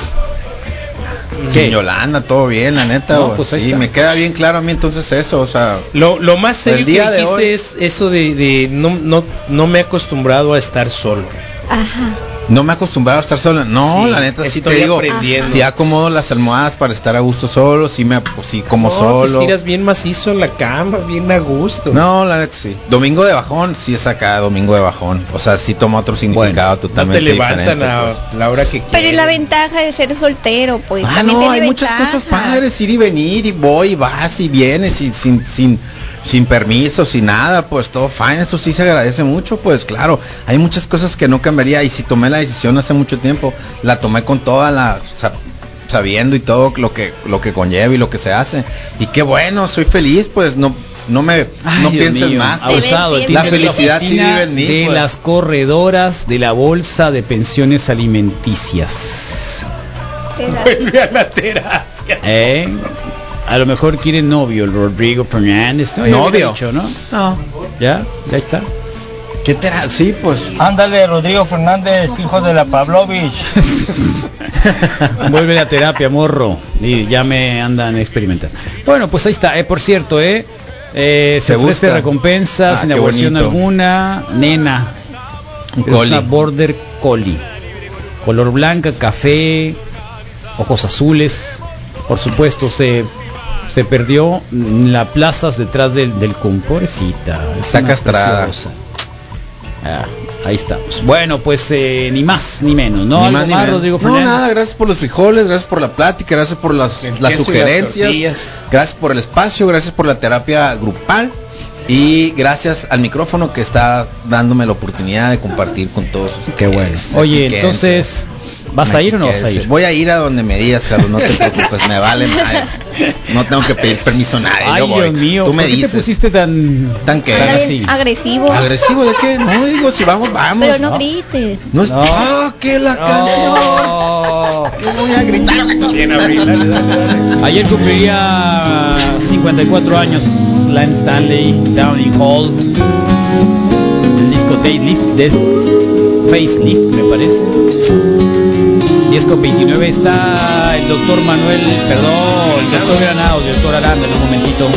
[SPEAKER 2] ¿Qué?
[SPEAKER 4] Sin Yolanda, todo bien, la neta.
[SPEAKER 2] No, pues
[SPEAKER 4] sí,
[SPEAKER 2] está.
[SPEAKER 4] me queda bien claro a mí entonces eso, o sea,
[SPEAKER 5] Lo, lo más serio
[SPEAKER 4] El día
[SPEAKER 5] que
[SPEAKER 4] de
[SPEAKER 5] dijiste
[SPEAKER 4] hoy-
[SPEAKER 5] es eso de, de no, no, no me he acostumbrado a estar solo.
[SPEAKER 3] Ajá.
[SPEAKER 4] No me he acostumbrado a estar sola. No,
[SPEAKER 5] Sí,
[SPEAKER 4] la neta sí te
[SPEAKER 5] estoy
[SPEAKER 4] digo,
[SPEAKER 5] aprendiendo.
[SPEAKER 4] si acomodo las almohadas para estar a gusto solo, sí me pues, sí como
[SPEAKER 5] No, te
[SPEAKER 4] solo.
[SPEAKER 5] estiras bien macizo en la cama, bien a gusto.
[SPEAKER 4] No, la neta sí. Domingo de bajón, sí es acá, domingo de bajón. O sea, sí toma otro significado
[SPEAKER 5] no te
[SPEAKER 4] totalmente
[SPEAKER 5] levantan
[SPEAKER 4] diferente.
[SPEAKER 5] a
[SPEAKER 4] pues.
[SPEAKER 5] la hora que
[SPEAKER 3] Pero y la ventaja de ser soltero, pues.
[SPEAKER 4] Ah, no, hay muchas cosas padres, ir y venir, y voy, y vas y vienes, y sin, sin, sin permiso, sin nada, pues todo fine, eso sí se agradece mucho, pues claro, hay muchas cosas que no cambiaría, y si tomé la decisión hace mucho tiempo, la tomé con toda la, sa- sabiendo y todo lo que, lo que conlleva y lo que se hace, y qué bueno, soy feliz, pues no, no me,
[SPEAKER 2] Ay,
[SPEAKER 4] no
[SPEAKER 2] Dios
[SPEAKER 4] pienses
[SPEAKER 2] mío,
[SPEAKER 4] más,
[SPEAKER 2] ha
[SPEAKER 4] pues.
[SPEAKER 2] usado el
[SPEAKER 3] La
[SPEAKER 4] felicidad sí vive en mí,
[SPEAKER 2] de
[SPEAKER 4] pues.
[SPEAKER 2] las corredoras de la bolsa de pensiones alimenticias. *laughs*
[SPEAKER 5] Vuelve a la terapia.
[SPEAKER 2] ¿Eh? A lo mejor quiere novio el Rodrigo Fernández. No, ya
[SPEAKER 4] Novio.
[SPEAKER 2] había dicho, ¿no?
[SPEAKER 4] No.
[SPEAKER 2] Ya, ya está.
[SPEAKER 4] ¿Qué te? Sí, pues.
[SPEAKER 8] Ándale, Rodrigo Fernández, hijo de la Pavlovich. *laughs*
[SPEAKER 2] Vuelve a terapia, morro. Y ya me andan experimentando. Bueno, pues ahí está. Eh, por cierto, eh, eh, se
[SPEAKER 4] ¿Te
[SPEAKER 2] ofrece
[SPEAKER 4] gusta?
[SPEAKER 2] recompensa
[SPEAKER 4] Ah,
[SPEAKER 2] sin
[SPEAKER 4] bonito.
[SPEAKER 2] alguna. Nena.
[SPEAKER 4] Un
[SPEAKER 2] Es una border collie. Color blanca, café, ojos azules. Por supuesto, se se perdió en las plazas detrás del, del es
[SPEAKER 4] Está castrada.
[SPEAKER 2] Ah, ahí estamos. Bueno, pues eh, ni más ni menos, ¿no?
[SPEAKER 4] Ni
[SPEAKER 2] ¿Algo
[SPEAKER 4] más ni
[SPEAKER 2] más,
[SPEAKER 4] menos.
[SPEAKER 2] Rodrigo
[SPEAKER 4] No, nada, gracias por los frijoles, gracias por la plática, gracias por las, las
[SPEAKER 5] las
[SPEAKER 4] sugerencias,
[SPEAKER 5] tortillas.
[SPEAKER 4] gracias por el espacio, gracias por la terapia grupal y gracias al micrófono que está dándome la oportunidad de compartir con todos ustedes.
[SPEAKER 2] Qué bueno. Oye, entonces, ¿vas a ir o no vas a ir?
[SPEAKER 4] Voy a ir a donde me digas, Carlos, no te *laughs* preocupes, me vale madre. No tengo que pedir permiso a nadie.
[SPEAKER 2] Ay,
[SPEAKER 4] yo voy.
[SPEAKER 2] Dios mío,
[SPEAKER 4] Tú me
[SPEAKER 2] ¿por qué
[SPEAKER 4] dices.
[SPEAKER 2] te pusiste tan
[SPEAKER 4] ¿Tan qué?
[SPEAKER 2] tan así?
[SPEAKER 3] agresivo.
[SPEAKER 4] ¿Agresivo de qué? No, digo, si vamos, vamos.
[SPEAKER 3] Pero no grites.
[SPEAKER 4] No es...
[SPEAKER 2] No.
[SPEAKER 4] ¡Ah, que la canción!
[SPEAKER 2] No.
[SPEAKER 4] Yo voy a gritar.
[SPEAKER 5] Bien, Abril, dale, dale, dale.
[SPEAKER 2] Ayer cumpliría 54 años Lance Stanley Downing Hall el disco Daylift de Facelift me parece 10 con 29 está el doctor Manuel, perdón, el doctor Granados, el doctor Aranda en un momentito.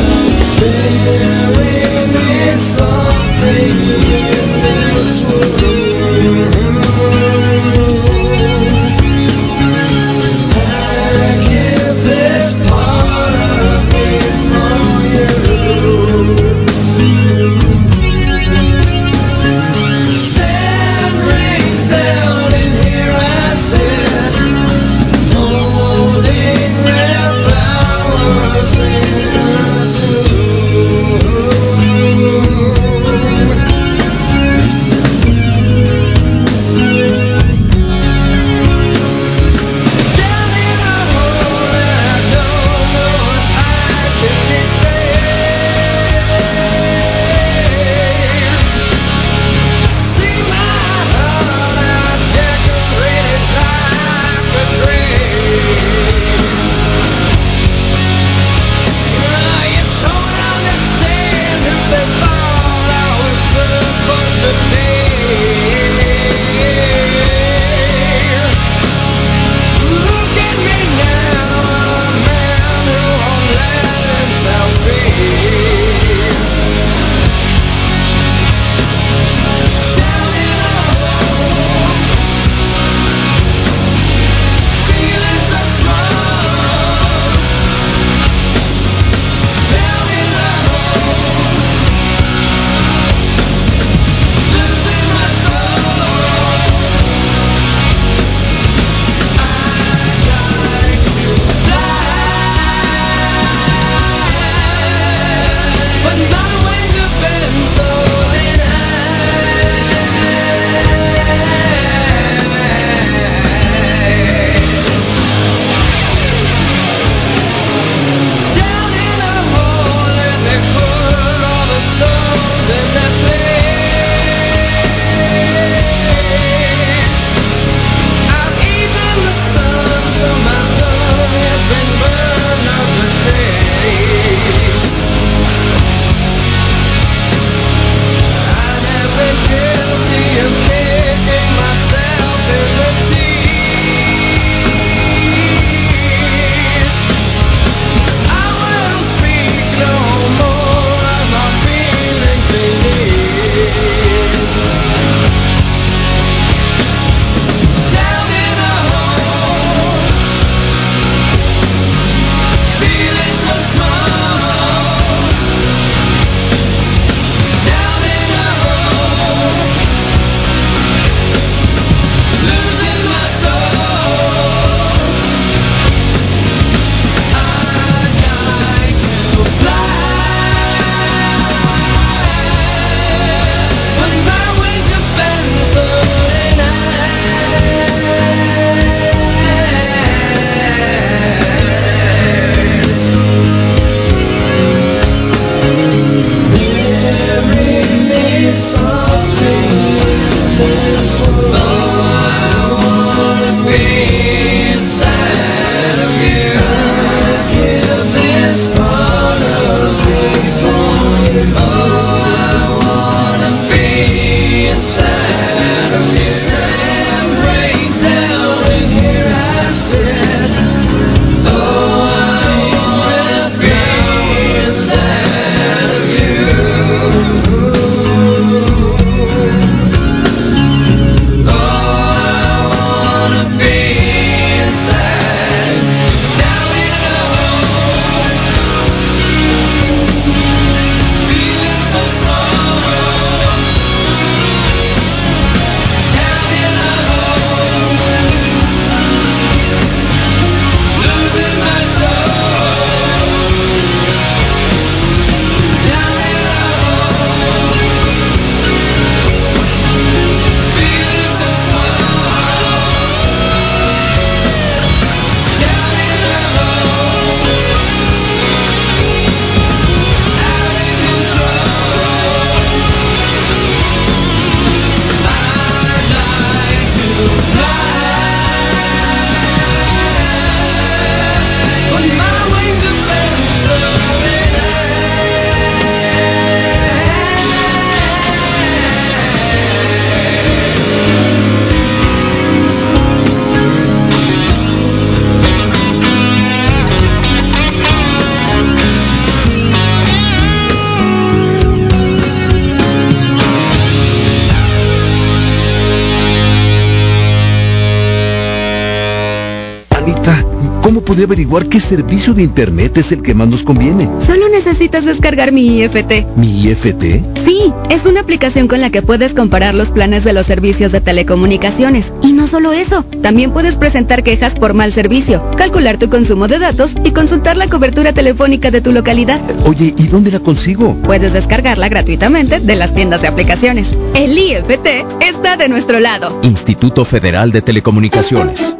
[SPEAKER 9] Podría averiguar qué servicio de internet es el que más nos conviene.
[SPEAKER 10] Solo necesitas descargar mi IFT.
[SPEAKER 9] ¿Mi IFT?
[SPEAKER 10] Sí, es una aplicación con la que puedes comparar los planes de los servicios de telecomunicaciones. Y no solo eso, también puedes presentar quejas por mal servicio, calcular tu consumo de datos y consultar la cobertura telefónica de tu localidad.
[SPEAKER 9] Oye, ¿y dónde la consigo?
[SPEAKER 10] Puedes descargarla gratuitamente de las tiendas de aplicaciones. El IFT está de nuestro lado.
[SPEAKER 9] Instituto Federal de Telecomunicaciones.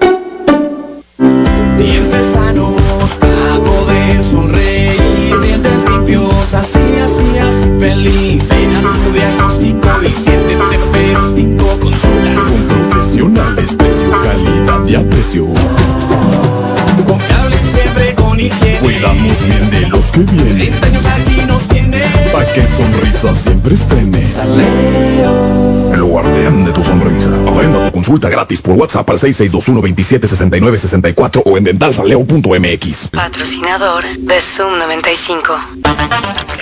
[SPEAKER 1] Dientes sanos para poder sonreír, dientes limpios, así, así, así feliz. Ven a tu diagnóstico y siéntete perístico, consulta
[SPEAKER 11] Con profesionales, precio, calidad y aprecio.
[SPEAKER 1] Confiable siempre con higiene.
[SPEAKER 11] Cuidamos bien de los que vienen.
[SPEAKER 1] 30 años aquí nos tiene.
[SPEAKER 11] Pa' que sonrisa siempre estrene. El guardián de tu sonrisa. Consulta gratis por WhatsApp al 6621-2769-64 o en dentalsaleo.mx.
[SPEAKER 12] Patrocinador de Zoom 95.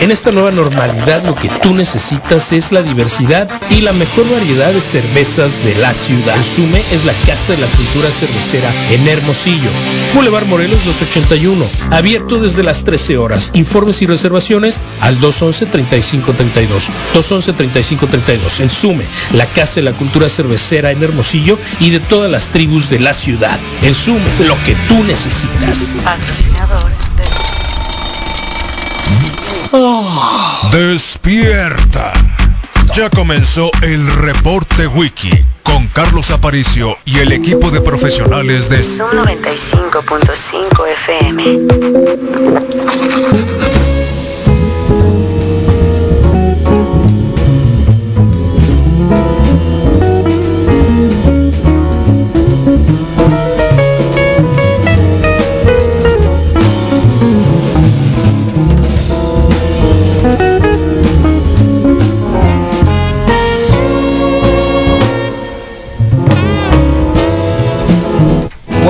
[SPEAKER 5] En esta nueva normalidad lo que tú necesitas es la diversidad y la mejor variedad de cervezas de la ciudad. El Sume es la casa de la cultura cervecera en Hermosillo. Boulevard Morelos 281. Abierto desde las 13 horas. Informes y reservaciones al 211-3532. 211-3532. El Sume, la casa de la cultura cervecera en Hermosillo y de todas las tribus de la ciudad. El Sume, lo que tú necesitas.
[SPEAKER 12] Patrocinador de
[SPEAKER 13] Despierta. Ya comenzó el reporte wiki con Carlos Aparicio y el equipo de profesionales de
[SPEAKER 12] Zoom 95.5 FM.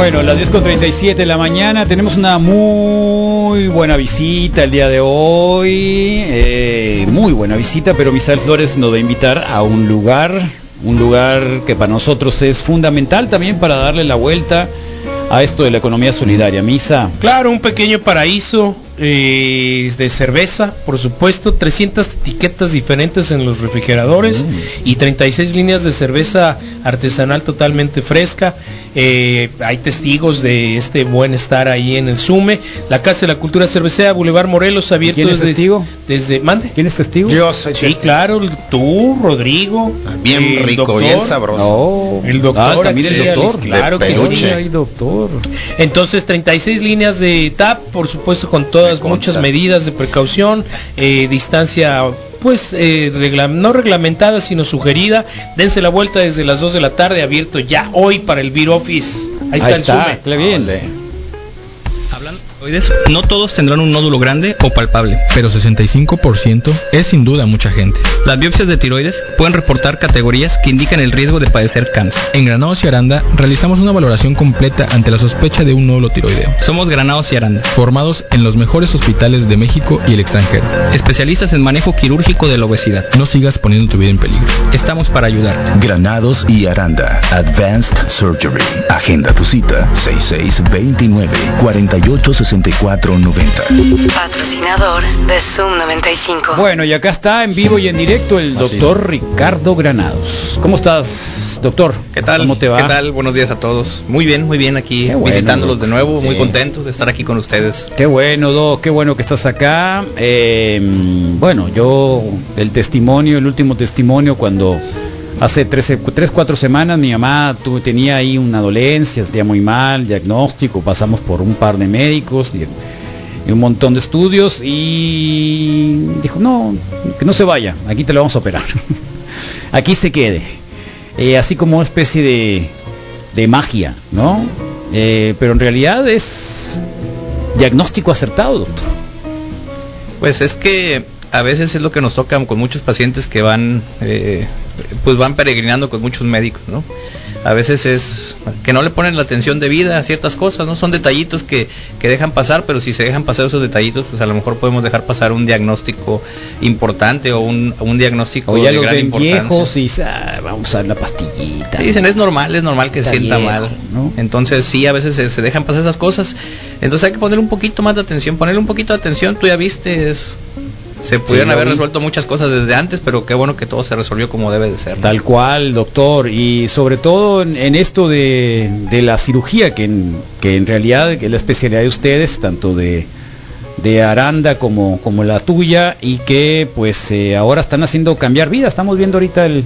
[SPEAKER 2] Bueno, las 10.37 de la mañana tenemos una muy buena visita el día de hoy. eh, muy buena visita, pero Misael Flores nos va a invitar a un lugar, un lugar que para nosotros es fundamental también para darle la vuelta a esto de la economía solidaria. Misa.
[SPEAKER 5] Claro, un pequeño paraíso eh, de cerveza, por supuesto, 300 etiquetas diferentes en los refrigeradores y 36 líneas de cerveza artesanal totalmente fresca. Eh, hay testigos de este buen estar ahí en el Sume. La Casa de la Cultura Cervecera, Boulevard Morelos, abierto
[SPEAKER 2] ¿Quién es
[SPEAKER 5] desde,
[SPEAKER 2] testigo?
[SPEAKER 5] desde... Mande.
[SPEAKER 2] ¿Quién es testigo?
[SPEAKER 4] Yo soy
[SPEAKER 5] Sí,
[SPEAKER 4] testigo.
[SPEAKER 5] claro, tú, Rodrigo.
[SPEAKER 4] Bien
[SPEAKER 5] el
[SPEAKER 4] rico,
[SPEAKER 5] doctor.
[SPEAKER 4] bien sabroso.
[SPEAKER 5] El doctor,
[SPEAKER 2] Ah, también el doctor.
[SPEAKER 5] Alice, claro que sí.
[SPEAKER 4] peluche.
[SPEAKER 2] Ay, doctor.
[SPEAKER 5] Entonces 36 líneas de TAP, por supuesto con todas muchas medidas de precaución, eh, distancia pues eh, regla- no reglamentada sino sugerida. Dense la vuelta desde las 2 de la tarde, abierto ya hoy para el Beer Office. Ahí está el Sume.
[SPEAKER 2] bien.
[SPEAKER 14] Hablando de tiroides, no todos tendrán un nódulo grande o palpable, pero 65% es sin duda mucha gente. Las biopsias de tiroides pueden reportar categorías que indican el riesgo de padecer cáncer. En Granados y Aranda realizamos una valoración completa ante la sospecha de un nódulo tiroideo. Somos Granados y Aranda, formados en los mejores hospitales de México y el extranjero. Especialistas en manejo quirúrgico de la obesidad. No sigas poniendo tu vida en peligro. Estamos para ayudarte.
[SPEAKER 9] Granados y Aranda. Advanced Surgery. Agenda tu cita 6629-486490.
[SPEAKER 12] Patrocinador de Zoom 95.
[SPEAKER 2] Bueno, y acá está en vivo y en directo el doctor Ricardo Granados. ¿Cómo estás, doctor?
[SPEAKER 14] ¿Qué tal?
[SPEAKER 2] ¿Cómo te va?
[SPEAKER 14] ¿Qué tal? Buenos días a todos. Muy bien, muy bien aquí
[SPEAKER 2] bueno,
[SPEAKER 14] visitándolos de nuevo, muy contentos de estar aquí con ustedes.
[SPEAKER 2] Qué bueno, Doc, qué bueno que estás acá. Eh, bueno, yo, el testimonio, el último testimonio, cuando hace 13, 3, 4 semanas mi mamá tuvo, tenía ahí una dolencia, estaba muy mal, diagnóstico, pasamos por un par de médicos y, y un montón de estudios y dijo, no, que no se vaya, aquí te lo vamos a operar. *laughs* aquí se quede. Eh, así como una especie de, de magia, ¿no? Eh, pero en realidad es diagnóstico acertado, doctor.
[SPEAKER 14] Pues es que a veces es lo que nos toca con muchos pacientes que van, eh, pues van peregrinando con muchos médicos, ¿no? A veces es que no le ponen la atención debida a ciertas cosas, ¿no? Son detallitos que, que dejan pasar, pero si se dejan pasar esos detallitos, pues a lo mejor podemos dejar pasar un diagnóstico importante o un, un diagnóstico
[SPEAKER 2] O ya
[SPEAKER 14] de
[SPEAKER 2] los
[SPEAKER 14] gran
[SPEAKER 2] ven
[SPEAKER 14] importancia.
[SPEAKER 2] viejos y "Ah, vamos a usar la pastillita.
[SPEAKER 14] Sí, dicen es normal, es normal que se sienta
[SPEAKER 2] viejo,
[SPEAKER 14] mal.
[SPEAKER 2] ¿no?
[SPEAKER 14] Entonces sí, a veces se, se dejan pasar esas cosas. Entonces hay que poner un poquito más de atención, ponerle un poquito de atención, tú ya viste, es, se pudieron haber
[SPEAKER 2] vi.
[SPEAKER 14] resuelto muchas cosas desde antes, pero qué bueno que todo se resolvió como debe de ser. ¿no?
[SPEAKER 2] Tal cual, doctor. Y sobre todo en, en esto de, de la cirugía, que en, que en realidad es la especialidad de ustedes, tanto de, de Aranda como, como la tuya, y que pues eh, ahora están haciendo cambiar vida. Estamos viendo ahorita el,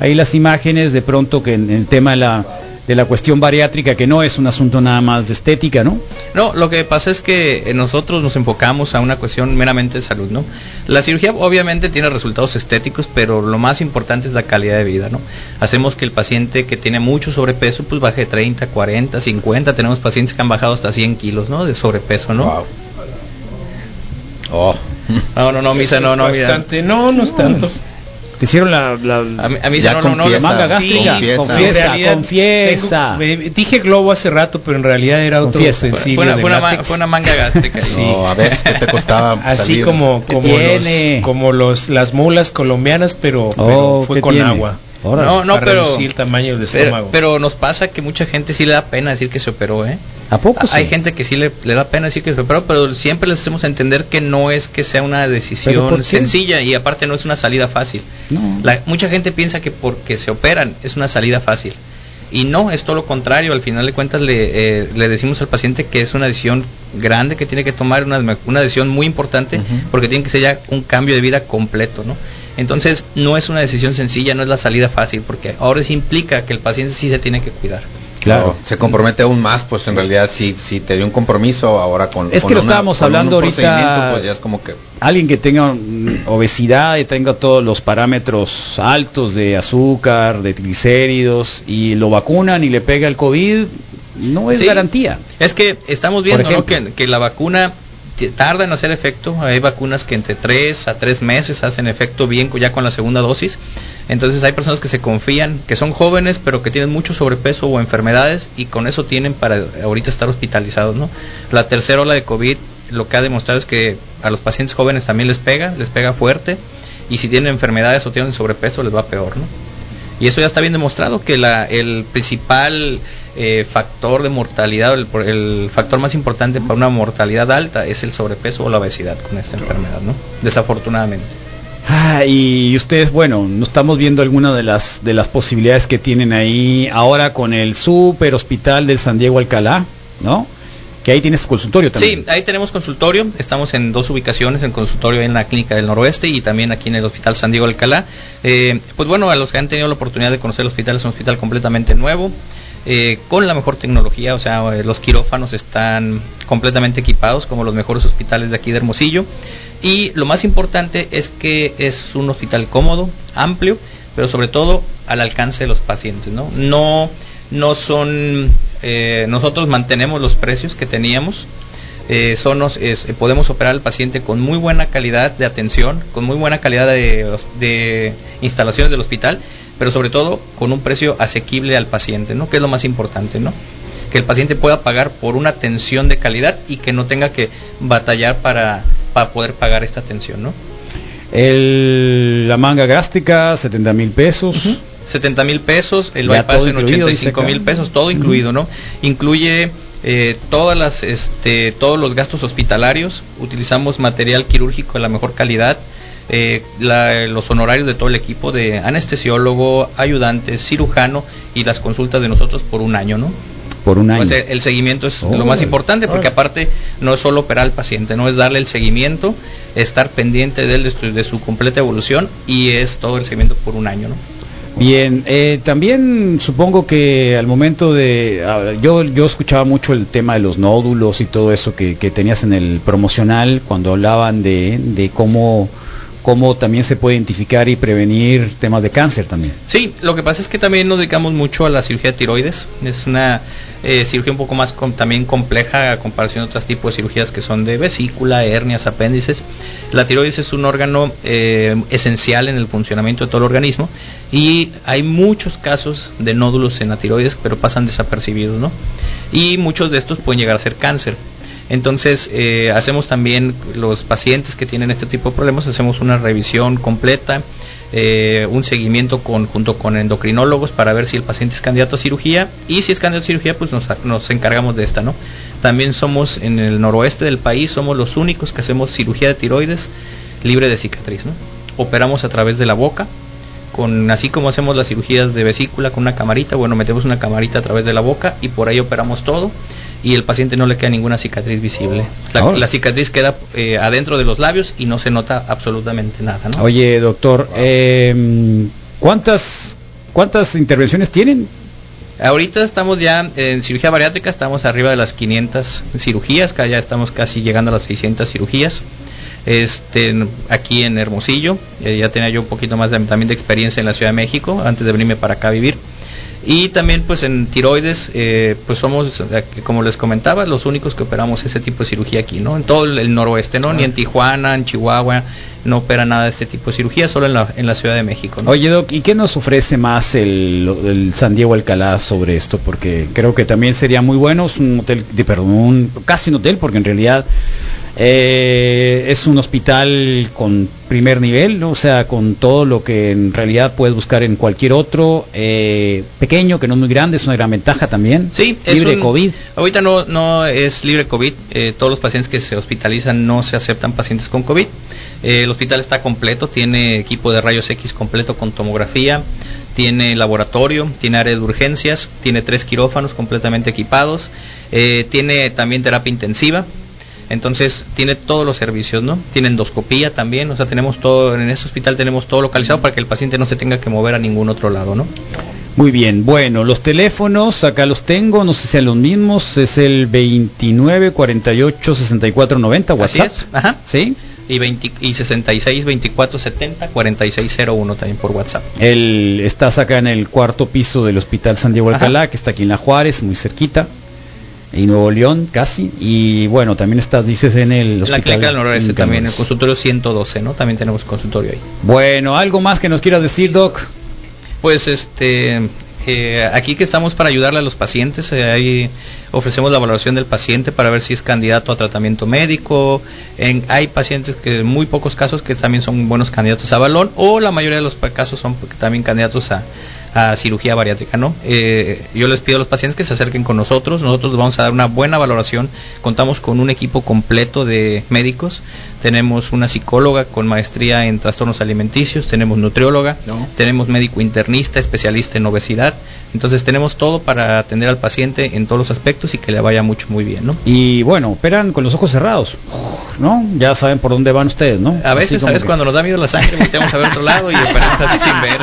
[SPEAKER 2] ahí las imágenes, de pronto que en el tema de la, de la cuestión bariátrica, que no es un asunto nada más de estética, ¿no?
[SPEAKER 14] No, lo que pasa es que eh, nosotros nos enfocamos a una cuestión meramente de salud, ¿no? La cirugía obviamente tiene resultados estéticos, pero lo más importante es la calidad de vida, ¿no? Hacemos que el paciente que tiene mucho sobrepeso, pues baje 30, 40, 50, tenemos pacientes que han bajado hasta 100 kilos, ¿no? De sobrepeso, ¿no?
[SPEAKER 4] Oh. *laughs*
[SPEAKER 14] No, no, no, misa, no, no, mira.
[SPEAKER 5] Bastante. No, no es tanto.
[SPEAKER 2] Te hicieron la, la,
[SPEAKER 14] A mí, a mí
[SPEAKER 4] Ya
[SPEAKER 14] no, no, no,
[SPEAKER 4] confiesa,
[SPEAKER 2] manga gástrica.
[SPEAKER 4] confiesa.
[SPEAKER 2] Confiesa,
[SPEAKER 5] realidad,
[SPEAKER 2] confiesa.
[SPEAKER 5] tengo- dije globo hace rato, pero en realidad era otro
[SPEAKER 2] Confiesa.
[SPEAKER 14] fue, fue una, fue una fue una manga gástrica. sí.
[SPEAKER 4] No, a ver, ¿qué te costaba *laughs*
[SPEAKER 5] Así
[SPEAKER 4] salir?
[SPEAKER 5] como
[SPEAKER 2] ¿Qué
[SPEAKER 5] como los como los las mulas colombianas, pero, pero
[SPEAKER 2] Oh,
[SPEAKER 5] fue
[SPEAKER 2] ¿qué
[SPEAKER 5] con
[SPEAKER 2] tiene?
[SPEAKER 5] agua.
[SPEAKER 2] Órale.
[SPEAKER 14] No, no,
[SPEAKER 5] para
[SPEAKER 14] pero,
[SPEAKER 5] reducir el tamaño del
[SPEAKER 14] pero,
[SPEAKER 5] estómago.
[SPEAKER 14] pero nos pasa que mucha gente sí le da pena decir que se operó, ¿eh?
[SPEAKER 2] ¿A poco sí?
[SPEAKER 14] Hay gente que sí le, le da pena decir que se operó, pero siempre les hacemos entender que no es que sea una
[SPEAKER 2] ¿Pero por
[SPEAKER 14] decisión sencilla y aparte no es una salida fácil.
[SPEAKER 2] No.
[SPEAKER 14] La- mucha gente piensa que porque se operan es una salida fácil. Y no, es todo lo contrario. Al final de cuentas le, eh, le decimos al paciente que es una decisión grande que tiene que tomar, una, una decisión muy importante, porque tiene que ser ya un cambio de vida completo, ¿no? Entonces no es una decisión sencilla, no es la salida fácil, porque ahora sí implica que el paciente sí se tiene que cuidar.
[SPEAKER 2] Claro.
[SPEAKER 4] Se compromete aún más, pues en realidad si si tenía un compromiso ahora con
[SPEAKER 2] Es
[SPEAKER 4] con
[SPEAKER 2] que lo
[SPEAKER 4] una-
[SPEAKER 2] estábamos hablando ahorita-
[SPEAKER 4] pues ya es como que
[SPEAKER 2] Alguien que tenga obesidad y tenga todos los parámetros altos de azúcar, de triglicéridos y lo vacunan y le pega el COVID, no es
[SPEAKER 14] Sí.
[SPEAKER 2] garantía.
[SPEAKER 14] Es que estamos viendo ¿no?
[SPEAKER 2] ejemplo.
[SPEAKER 14] que, que la vacuna tarda en hacer efecto. Hay vacunas que entre 3 a 3 meses hacen efecto bien ya con la segunda dosis. Entonces hay personas que se confían, que son jóvenes pero que tienen mucho sobrepeso o enfermedades y con eso tienen para ahorita estar hospitalizados. ¿no? La tercera ola de COVID lo que ha demostrado es que a los pacientes jóvenes también les pega, les pega fuerte y si tienen enfermedades o tienen sobrepeso les va peor. ¿no? Y eso ya está bien demostrado que la, el principal eh, factor de mortalidad, el, el factor más importante para una mortalidad alta es el sobrepeso o la obesidad con esta enfermedad, ¿no? Desafortunadamente.
[SPEAKER 2] Ah, y ustedes, bueno, no estamos viendo alguna de las de las posibilidades que tienen ahí ahora con el super hospital del San Diego Alcalá, ¿no? Que ahí tienes consultorio también.
[SPEAKER 14] Sí, ahí tenemos consultorio, estamos en dos ubicaciones, en consultorio en la Clínica del Noroeste y también aquí en el Hospital San Diego Alcalá. Eh, pues bueno, a los que han tenido la oportunidad de conocer el hospital, es un hospital completamente nuevo, eh, con la mejor tecnología, o sea, eh, los quirófanos están completamente equipados como los mejores hospitales de aquí de Hermosillo. Y lo más importante es que es un hospital cómodo, amplio, pero sobre todo al alcance de los pacientes, ¿no? No, no son, eh, nosotros mantenemos los precios que teníamos, podemos operar al paciente con muy buena calidad de atención, con muy buena calidad de instalaciones del hospital, pero sobre todo con un precio asequible al paciente, ¿no? Que es lo más importante, ¿no? Que el paciente pueda pagar por una atención de calidad y que no tenga que batallar para, para poder pagar esta atención, ¿no?
[SPEAKER 2] El, la manga gástrica, 70 mil pesos.
[SPEAKER 14] 70 mil pesos, el
[SPEAKER 2] Ya
[SPEAKER 14] bypass en
[SPEAKER 2] incluido,
[SPEAKER 14] 85
[SPEAKER 2] dice
[SPEAKER 14] mil pesos, todo incluido, ¿no? Incluye eh, todas las, este, todos los gastos hospitalarios, utilizamos material quirúrgico de la mejor calidad, eh, la- los honorarios de todo el equipo de anestesiólogo, ayudante, cirujano y las consultas de nosotros por un año, ¿no?
[SPEAKER 2] Por un año.
[SPEAKER 14] Pues, el seguimiento es
[SPEAKER 2] Oh.
[SPEAKER 14] lo más importante porque aparte no es solo operar al paciente, no es darle el seguimiento, estar pendiente de él, de su, completa evolución y es todo el seguimiento por un año, ¿no?
[SPEAKER 2] Bien, eh, también supongo que al momento de... yo, yo escuchaba mucho el tema de los nódulos y todo eso que, que tenías en el promocional cuando hablaban de, de cómo, cómo también se puede identificar y prevenir temas de cáncer también.
[SPEAKER 14] Sí, lo que pasa es que también nos dedicamos mucho a la cirugía de tiroides. Es una eh, cirugía un poco más también compleja a comparación de otros tipos de cirugías que son de vesícula, hernias, apéndices. La tiroides es un órgano eh, esencial en el funcionamiento de todo el organismo y hay muchos casos de nódulos en la tiroides, pero pasan desapercibidos, ¿no? Y muchos de estos pueden llegar a ser cáncer. Entonces, eh, hacemos también los pacientes que tienen este tipo de problemas, hacemos una revisión completa, eh, un seguimiento con, junto con endocrinólogos para ver si el paciente es candidato a cirugía y si es candidato a cirugía, pues nos, nos encargamos de esta, ¿no? También somos en el noroeste del país, somos los únicos que hacemos cirugía de tiroides libre de cicatriz. ¿no? Operamos a través de la boca, con así como hacemos las cirugías de vesícula con una camarita, bueno, metemos una camarita a través de la boca y por ahí operamos todo y el paciente no le queda ninguna cicatriz visible. La, cicatriz queda eh, adentro de los labios y no se nota absolutamente nada. ¿no?
[SPEAKER 2] Oye, doctor, eh, ¿cuántas, ¿cuántas intervenciones tienen?
[SPEAKER 14] Ahorita estamos ya en cirugía bariátrica, estamos arriba de las 500 cirugías, ya estamos casi llegando a las 600 cirugías. Este, aquí en Hermosillo, eh, ya tenía yo un poquito más de, también de experiencia en la Ciudad de México antes de venirme para acá a vivir. Y también pues en tiroides, eh, pues somos, eh, como les comentaba, los únicos que operamos ese tipo de cirugía aquí, ¿no? En todo el, el noroeste, ¿no? Ni en Tijuana, en Chihuahua, no opera nada de este tipo de cirugía, solo en la, en la Ciudad de México, ¿no?
[SPEAKER 2] Oye, Doc, ¿y qué nos ofrece más el, el San Diego Alcalá sobre esto? Porque creo que también sería muy bueno, es un hotel, de, perdón, un- casi un hotel, porque en realidad eh, es un hospital con primer nivel, ¿no? o sea, con todo lo que en realidad puedes buscar en cualquier otro, eh, pequeño, que no es muy grande, es una gran ventaja también,
[SPEAKER 14] Sí, es
[SPEAKER 2] libre de
[SPEAKER 14] un-
[SPEAKER 2] COVID.
[SPEAKER 14] Ahorita no, no es libre COVID. eh, todos los pacientes que se hospitalizan no se aceptan pacientes con COVID. El hospital está completo, tiene equipo de rayos X completo con tomografía, tiene laboratorio, tiene área de urgencias, tiene tres quirófanos completamente equipados, tiene también terapia intensiva. Entonces tiene todos los servicios, ¿no? Tiene endoscopía también, o sea, tenemos todo, en ese hospital tenemos todo localizado para que el paciente no se tenga que mover a ningún otro lado, ¿no?
[SPEAKER 2] Muy bien, bueno, los teléfonos acá los tengo, no sé si sean los mismos, es el 29 48 64 90
[SPEAKER 14] Así
[SPEAKER 2] WhatsApp.
[SPEAKER 14] es, ajá.
[SPEAKER 2] Sí.
[SPEAKER 14] Y, 20 y 66 24 70 46 01 también por WhatsApp.
[SPEAKER 2] El, estás acá en el cuarto piso del Hospital San Diego Alcalá, que está aquí en La Juárez, muy cerquita, y Nuevo León casi. Y bueno, también estás, dices, en el
[SPEAKER 14] la
[SPEAKER 2] Hospital
[SPEAKER 14] clínica del noroeste también, el consultorio 112, ¿no? También tenemos consultorio ahí.
[SPEAKER 2] Bueno, ¿algo más que nos quieras decir, Doc?
[SPEAKER 14] Pues este, eh, aquí que estamos para ayudarle a los pacientes, eh, ahí ofrecemos la valoración del paciente para ver si es candidato a tratamiento médico. En, hay pacientes que, muy pocos casos, que también son buenos candidatos a balón, o la mayoría de los casos son también candidatos a, a cirugía bariátrica, ¿no? Eh, yo les pido a los pacientes que se acerquen con nosotros, nosotros les vamos a dar una buena valoración, contamos con un equipo completo de médicos, tenemos una psicóloga con maestría en trastornos alimenticios, tenemos nutrióloga, tenemos médico internista, especialista en obesidad, entonces tenemos todo para atender al paciente en todos los aspectos y que le vaya mucho muy bien, ¿no?
[SPEAKER 2] Y bueno, operan con los ojos cerrados, ¿no? Ya saben por dónde van ustedes, ¿no?
[SPEAKER 14] A veces,
[SPEAKER 2] que-
[SPEAKER 14] Cuando nos da miedo la sangre, volteamos a ver otro lado y operamos así sin ver.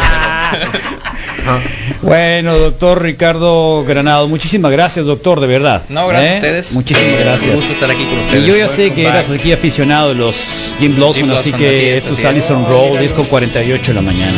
[SPEAKER 14] pero- *laughs*
[SPEAKER 2] Bueno, doctor Ricardo Granado, muchísimas gracias, doctor, de verdad.
[SPEAKER 14] No, gracias
[SPEAKER 2] ¿Eh?
[SPEAKER 14] a ustedes.
[SPEAKER 2] Muchísimas
[SPEAKER 14] Eh,
[SPEAKER 2] gracias.
[SPEAKER 14] un gusto estar aquí con ustedes.
[SPEAKER 2] Y yo ya sé que eras aquí aficionado de los Jim Blossom,
[SPEAKER 14] Jim
[SPEAKER 2] así que
[SPEAKER 14] así es,
[SPEAKER 2] esto es
[SPEAKER 14] así es.
[SPEAKER 2] Allison Roll, disco 48 de la mañana.